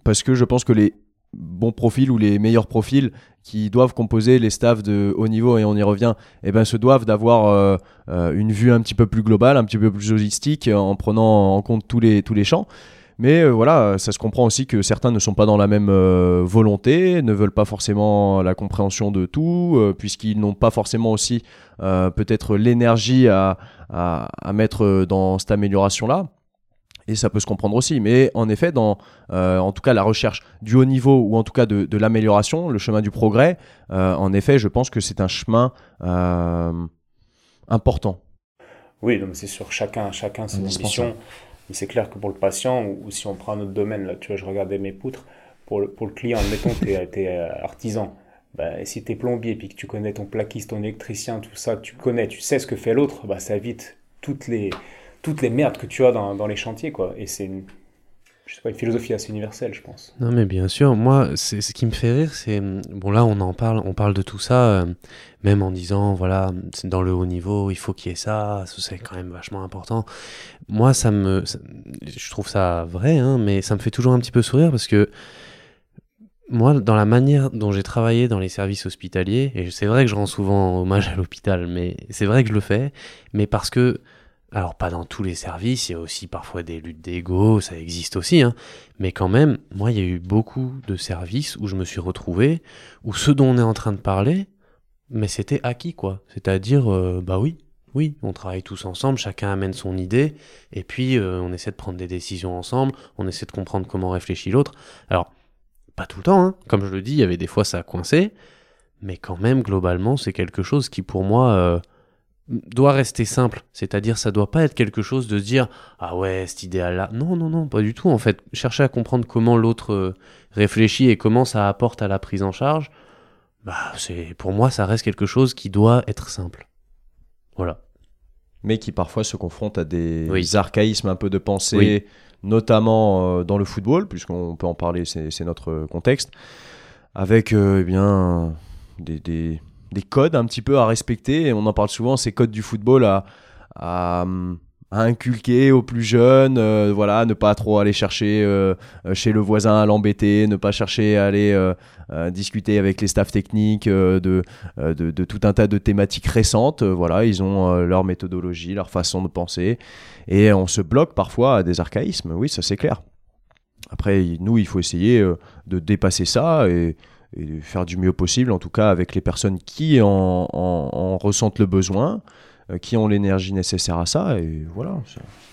Parce que je pense que les bons profils ou les meilleurs profils qui doivent composer les staffs de haut niveau, et on y revient, eh ben, se doivent d'avoir euh, euh, une vue un petit peu plus globale, un petit peu plus holistique, en prenant en compte tous les, tous les champs. Mais voilà, ça se comprend aussi que certains ne sont pas dans la même volonté, ne veulent pas forcément la compréhension de tout, puisqu'ils n'ont pas forcément aussi peut-être l'énergie à, à, mettre dans cette amélioration-là. Et ça peut se comprendre aussi. Mais en effet, dans euh, en tout cas la recherche du haut niveau ou en tout cas de, l'amélioration, le chemin du progrès, euh, en effet, je pense que c'est un chemin euh, important. Oui, donc c'est sur chacun, chacun ses ambitions. Mais c'est clair que pour le patient, ou, si on prend un autre domaine, là, tu vois, je regardais mes poutres, pour le, pour le client, admettons, tu es, artisan. Bah, si tu es plombier, puis que tu connais ton plaquiste, ton électricien, tout ça, tu connais, tu sais ce que fait l'autre, bah, ça évite toutes les, toutes les merdes que tu as dans, dans les chantiers, quoi. Et c'est une, je sais pas, une philosophie assez universelle, je pense. Non, mais bien sûr, moi, c'est ce qui me fait rire, c'est bon là, on en parle, on parle de tout ça, euh, même en disant voilà, dans le haut niveau, il faut qu'il y ait ça, c'est quand même vachement important. Moi, ça me, je trouve ça vrai, hein, mais ça me fait toujours un petit peu sourire parce que moi, dans la manière dont j'ai travaillé dans les services hospitaliers, et c'est vrai que je rends souvent hommage à l'hôpital, mais c'est vrai que je le fais, mais parce que alors pas dans tous les services, il y a aussi parfois des luttes d'ego, ça existe aussi, hein. mais quand même, moi il y a eu beaucoup de services où je me suis retrouvé, où ce dont on est en train de parler, mais c'était acquis quoi. C'est-à-dire, euh, bah oui, oui, on travaille tous ensemble, chacun amène son idée, et puis euh, on essaie de prendre des décisions ensemble, on essaie de comprendre comment réfléchit l'autre. Alors, pas tout le temps, hein. comme je le dis, il y avait des fois ça a coincé, mais quand même globalement c'est quelque chose qui pour moi... Euh, doit rester simple. C'est-à-dire, ça doit pas être quelque chose de se dire ah ouais, cet idéal-là. Non, non, non, pas du tout. En fait, chercher à comprendre comment l'autre euh, réfléchit et comment ça apporte à la prise en charge, bah, c'est pour moi, ça reste quelque chose qui doit être simple. Voilà. Mais qui parfois se confronte à des archaïsmes un peu de pensée, notamment euh, dans le football, puisqu'on peut en parler, c'est notre contexte, avec euh, eh bien des des codes un petit peu à respecter. Et on en parle souvent, ces codes du football à, inculquer aux plus jeunes. Euh, voilà, ne pas trop aller chercher euh, chez le voisin à l'embêter, ne pas chercher à aller euh, discuter avec les staffs techniques de, de, de, tout un tas de thématiques récentes. voilà, ils ont leur méthodologie, leur façon de penser. Et on se bloque parfois à des archaïsmes. Oui, ça c'est clair. Après, nous, il faut essayer de dépasser ça et et faire du mieux possible, en tout cas avec les personnes qui en, ressentent le besoin, euh, qui ont l'énergie nécessaire à ça, et voilà.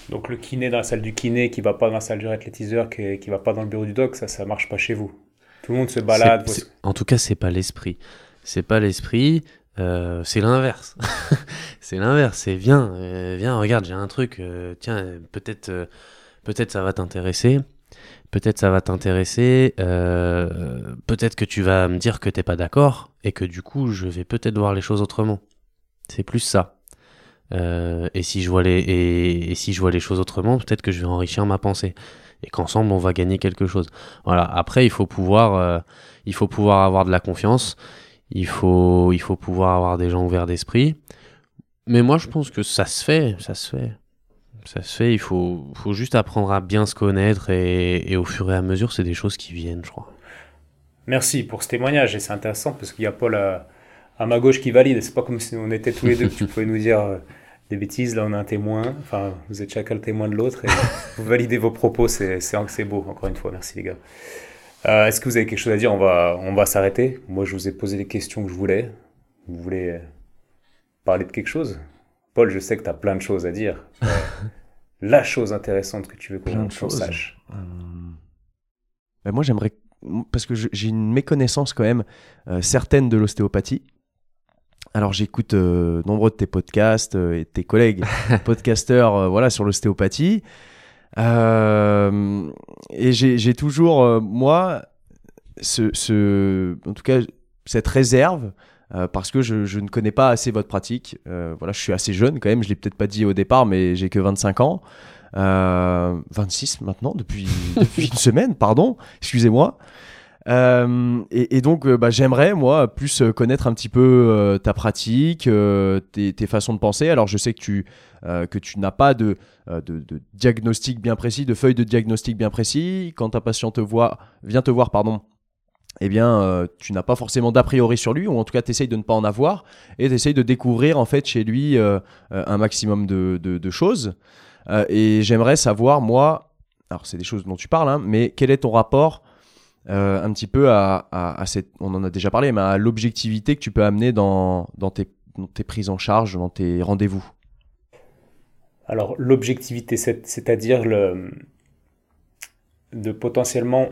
Donc le kiné dans la salle du kiné, qui va pas dans la salle du réathlétiseur, qui, qui va pas dans le bureau du doc, ça, ça marche pas chez vous. Tout le monde se balade. En tout cas, c'est pas l'esprit. C'est pas l'esprit. Euh, c'est l'inverse. c'est l'inverse. C'est viens, euh, viens, regarde, j'ai un truc. tiens, peut-être, peut-être ça va t'intéresser peut-être ça va t'intéresser, euh, peut-être que tu vas me dire que t'es pas d'accord, et que du coup je vais peut-être voir les choses autrement. C'est plus ça. Euh, et si je vois les et, si je vois les choses autrement, peut-être que je vais enrichir ma pensée et qu'ensemble on va gagner quelque chose. Voilà. Après, il faut pouvoir, euh, il faut pouvoir avoir de la confiance. Il faut, il faut pouvoir avoir des gens ouverts d'esprit. Mais moi, je pense que ça se fait, ça se fait. Ça se fait, il faut, faut juste apprendre à bien se connaître et, au fur et à mesure, c'est des choses qui viennent, je crois. Merci pour ce témoignage et c'est intéressant parce qu'il y a Paul à, à ma gauche qui valide. C'est pas comme si on était tous les deux, tu pouvais nous dire euh, des bêtises. Là, on a un témoin. Enfin, vous êtes chacun le témoin de l'autre et vous validez vos propos. C'est beau, encore une fois. Merci les gars. Euh, est-ce que vous avez quelque chose à dire? On va, on va s'arrêter. Moi, je vous ai posé les questions que je voulais. Vous voulez parler de quelque chose? Paul, je sais que tu as plein de choses à dire. la chose intéressante que tu veux qu'on sache. Euh, ben, moi, j'aimerais, parce que j'ai une méconnaissance quand même euh, certaine de l'ostéopathie. Alors j'écoute euh, nombreux de tes podcasts et tes collègues podcasteurs voilà, sur l'ostéopathie. et j'ai toujours, moi, ce, ce, en tout cas, cette réserve euh, parce que je, ne connais pas assez votre pratique. Euh, voilà, je suis assez jeune quand même, je l'ai peut-être pas dit au départ, mais j'ai que 25 ans. 26 euh, maintenant, depuis, depuis une semaine, pardon, excusez-moi. Et, donc, bah, j'aimerais, moi, plus connaître un petit peu ta pratique, tes, tes, façons de penser. Alors, je sais que tu, que tu n'as pas de, de, de, diagnostic bien précis, de feuille de diagnostic bien précis. Quand ta patient te voit, vient te voir, pardon, eh bien, euh, tu n'as pas forcément d'a priori sur lui, ou en tout cas, tu essayes de ne pas en avoir, et tu essayes de découvrir en fait chez lui euh, euh, un maximum de, choses. et j'aimerais savoir, moi, alors c'est des choses dont tu parles, hein, mais quel est ton rapport un petit peu à, cette, on en a déjà parlé, mais à l'objectivité que tu peux amener dans, tes, dans tes prises en charge, dans tes rendez-vous? Alors, l'objectivité, c'est-à-dire le de potentiellement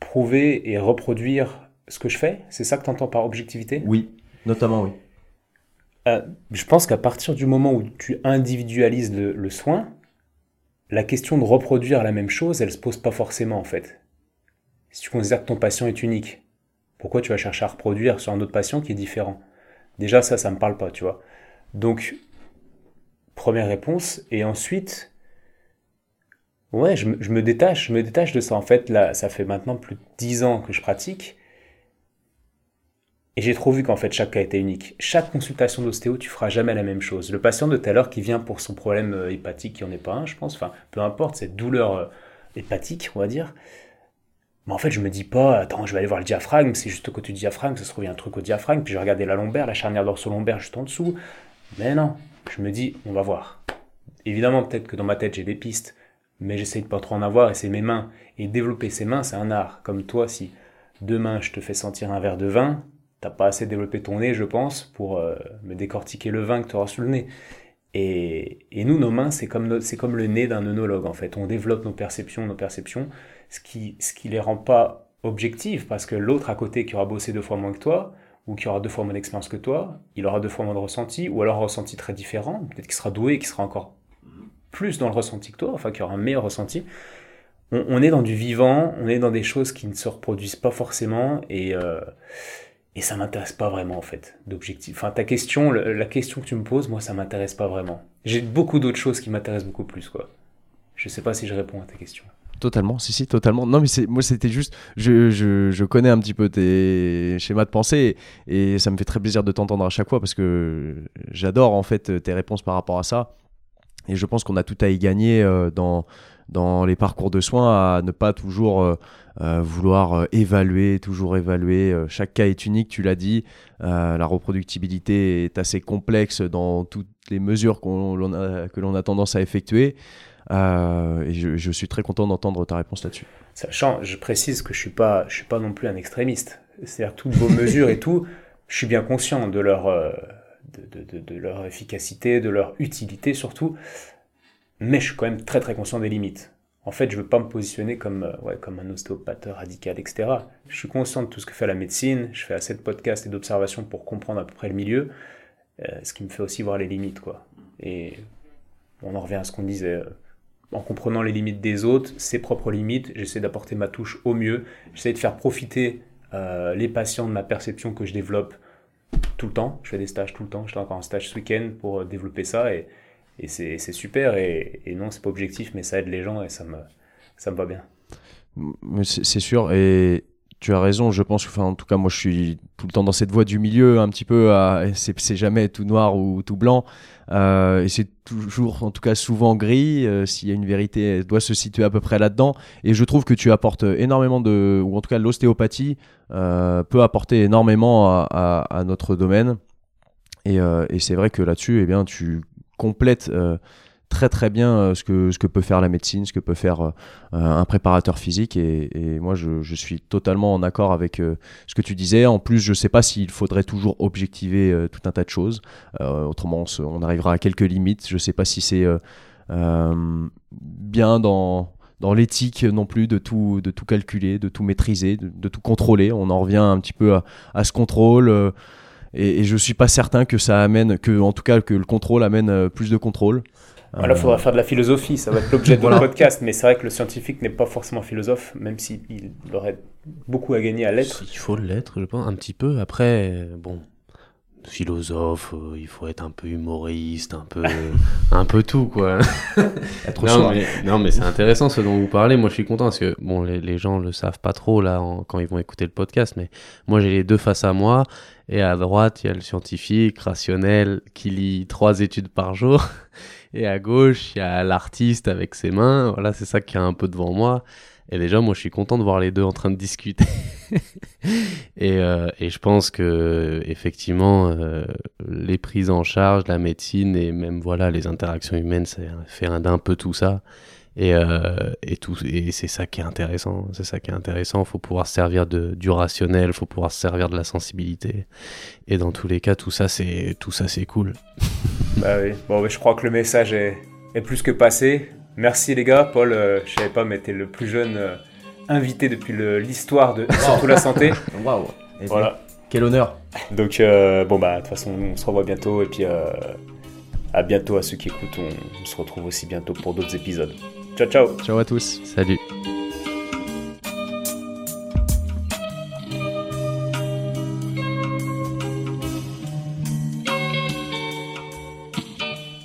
prouver et reproduire ce que je fais C'est ça que tu entends par objectivité? Oui, notamment oui. Euh, je pense qu'à partir du moment où tu individualises le, soin, la question de reproduire la même chose, elle se pose pas forcément en fait. Si tu considères que ton patient est unique, pourquoi tu vas chercher à reproduire sur un autre patient qui est différent? Déjà ça, ça me parle pas, tu vois. Donc, première réponse. Et ensuite, Ouais, je, me détache, je me détache de ça. En fait, là, ça fait maintenant plus de 10 ans que je pratique. Et j'ai trop vu qu'en fait, chaque cas était unique. Chaque consultation d'ostéo, tu feras jamais la même chose. Le patient de tout à l'heure qui vient pour son problème euh, hépatique, qui en est pas un, je pense, enfin, peu importe, cette douleur euh, hépatique, on va dire. Mais en fait, je me dis pas, attends, je vais aller voir le diaphragme, c'est juste au côté du diaphragme, ça se trouve, il y a un truc au diaphragme, puis je vais regarder la lombaire, la charnière dorso-lombaire juste en dessous. Mais non, je me dis, on va voir. Évidemment, peut-être que dans ma tête, j'ai des pistes mais j'essaye de pas trop en avoir et c'est mes mains. Et développer ses mains, c'est un art. Comme toi, si demain je te fais sentir un verre de vin, t'as pas assez développé ton nez, je pense, pour euh, me décortiquer le vin que tu auras sous le nez. Et, et nous, nos mains, c'est comme, c'est comme le nez d'un œnologue, en fait. On développe nos perceptions, nos perceptions, ce qui, ce qui les rend pas objectives, parce que l'autre à côté qui aura bossé deux fois moins que toi, ou qui aura deux fois moins d'expérience que toi, il aura deux fois moins de ressenti, ou alors un ressenti très différent, peut-être qu'il sera doué, qu'il sera encore plus dans le ressenti que toi, enfin qui aura un meilleur ressenti. On, est dans du vivant, on est dans des choses qui ne se reproduisent pas forcément et, euh, et ça m'intéresse pas vraiment en fait d'objectif. Enfin ta question, la question que tu me poses, moi ça m'intéresse pas vraiment. J'ai beaucoup d'autres choses qui m'intéressent beaucoup plus quoi. Je sais pas si je réponds à ta question. Totalement, si, si, totalement. Non, mais c'est, moi, c'était juste, je, je, je, connais un petit peu tes schémas de pensée et ça me fait très plaisir de t'entendre à chaque fois parce que j'adore en fait tes réponses par rapport à ça. Et je pense qu'on a tout à y gagner euh, dans, dans les parcours de soins à ne pas toujours euh, euh, vouloir évaluer, toujours évaluer. chaque cas est unique, tu l'as dit. la reproductibilité est assez complexe dans toutes les mesures qu'on, a, que l'on a tendance à effectuer. et je, suis très content d'entendre ta réponse là-dessus. Sachant, je précise que je suis pas, je suis pas non plus un extrémiste. C'est-à-dire toutes vos mesures et tout, je suis bien conscient de leur de, leur efficacité, de leur utilité surtout, mais je suis quand même très très conscient des limites. En fait, je ne veux pas me positionner comme, euh, ouais, comme un ostéopathe radical, etc. Je suis conscient de tout ce que fait la médecine, je fais assez de podcasts et d'observations pour comprendre à peu près le milieu, euh, ce qui me fait aussi voir les limites. quoi. Et on en revient à ce qu'on disait. Euh, en comprenant les limites des autres, ses propres limites, j'essaie d'apporter ma touche au mieux, j'essaie de faire profiter les patients de ma perception que je développe tout le temps. Je fais des stages tout le temps. J'étais encore en stage ce week-end pour euh, développer ça et, et c'est super. Et, et non, c'est pas objectif, mais ça aide les gens et ça me, ça me va bien. C'est sûr. Et tu as raison. Je pense, enfin, en tout cas, moi, je suis tout le temps dans cette voie du milieu, un petit peu. C'est jamais tout noir ou tout blanc. Euh, et c'est toujours, en tout cas, souvent gris. Euh, s'il y a une vérité, elle doit se situer à peu près là-dedans. Et je trouve que tu apportes énormément de, ou en tout cas, l'ostéopathie euh, peut apporter énormément à, à, notre domaine. Et, et c'est vrai que là-dessus, eh bien, tu complètes très très bien euh, ce que, ce que peut faire la médecine, ce que peut faire euh, un préparateur physique. Et, moi, je, suis totalement en accord avec euh, ce que tu disais. En plus, je ne sais pas s'il faudrait toujours objectiver tout un tas de choses. autrement, on, arrivera à quelques limites. Je ne sais pas si c'est bien dans, dans l'éthique non plus de tout, de tout calculer, de tout maîtriser, de, tout contrôler. On en revient un petit peu à, à ce contrôle. et, et, je suis pas certain que ça amène, que en tout cas que le contrôle amène plus de contrôle. Voilà, il faudra faire de la philosophie, ça va être l'objet de notre podcast, mais c'est vrai que le scientifique n'est pas forcément philosophe, même s'il aurait beaucoup à gagner à l'être. Il faut l'être, je pense, un petit peu. Après, bon, philosophe, euh, il faut être un peu humoriste, un peu, un peu tout, quoi. être non, mais, non, mais c'est intéressant ce dont vous parlez. Moi, je suis content parce que, bon, les, les gens le savent pas trop, là, quand ils vont écouter le podcast, mais moi, j'ai les deux face à moi. Et à droite, il y a le scientifique, rationnel, qui lit trois études par jour. Et à gauche, il y a l'artiste avec ses mains. Voilà, c'est ça qui est un peu devant moi. Et déjà, moi, je suis content de voir les deux en train de discuter. et, euh, et, je pense que effectivement, euh, les prises en charge, la médecine et même voilà les interactions humaines, ça fait d'un peu tout ça. Et, euh, et, tout, et c'est ça qui est intéressant. C'est ça qui est intéressant. Il faut pouvoir se servir de, du rationnel, il faut pouvoir se servir de la sensibilité. Et dans tous les cas, tout ça, c'est tout ça, c'est cool. bah oui. Bon, je crois que le message est, est plus que passé. Merci les gars. Paul, euh, je savais pas, mais t'es le plus jeune euh, invité depuis l'histoire de surtout la santé. Waouh. Voilà. Quel honneur. Donc euh, bon bah de toute façon, on se revoit bientôt et puis à bientôt à ceux qui écoutent. on se retrouve aussi bientôt pour d'autres épisodes. Ciao, ciao. Ciao à tous. Salut.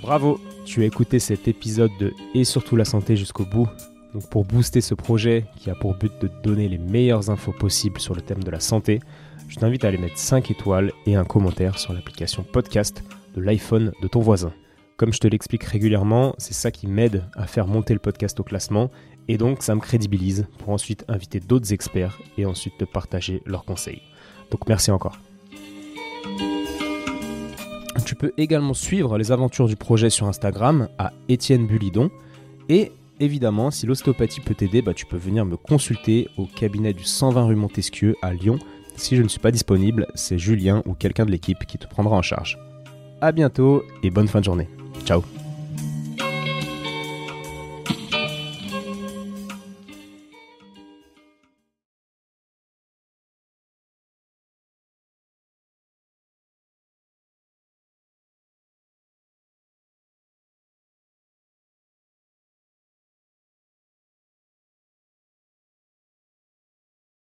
Bravo, tu as écouté cet épisode de Et surtout la santé jusqu'au bout. Donc pour booster ce projet qui a pour but de donner les meilleures infos possibles sur le thème de la santé, je t'invite à aller mettre 5 étoiles et un commentaire sur l'application podcast de l'iPhone de ton voisin. Comme je te l'explique régulièrement, c'est ça qui m'aide à faire monter le podcast au classement et donc ça me crédibilise pour ensuite inviter d'autres experts et ensuite te partager leurs conseils. Donc merci encore. Tu peux également suivre les aventures du projet sur Instagram à Étienne Bulidon et évidemment, si l'ostéopathie peut t'aider, bah, tu peux venir me consulter au cabinet du 120 rue Montesquieu à Lyon. Si je ne suis pas disponible, c'est Julien ou quelqu'un de l'équipe qui te prendra en charge. A bientôt et bonne fin de journée. Ciao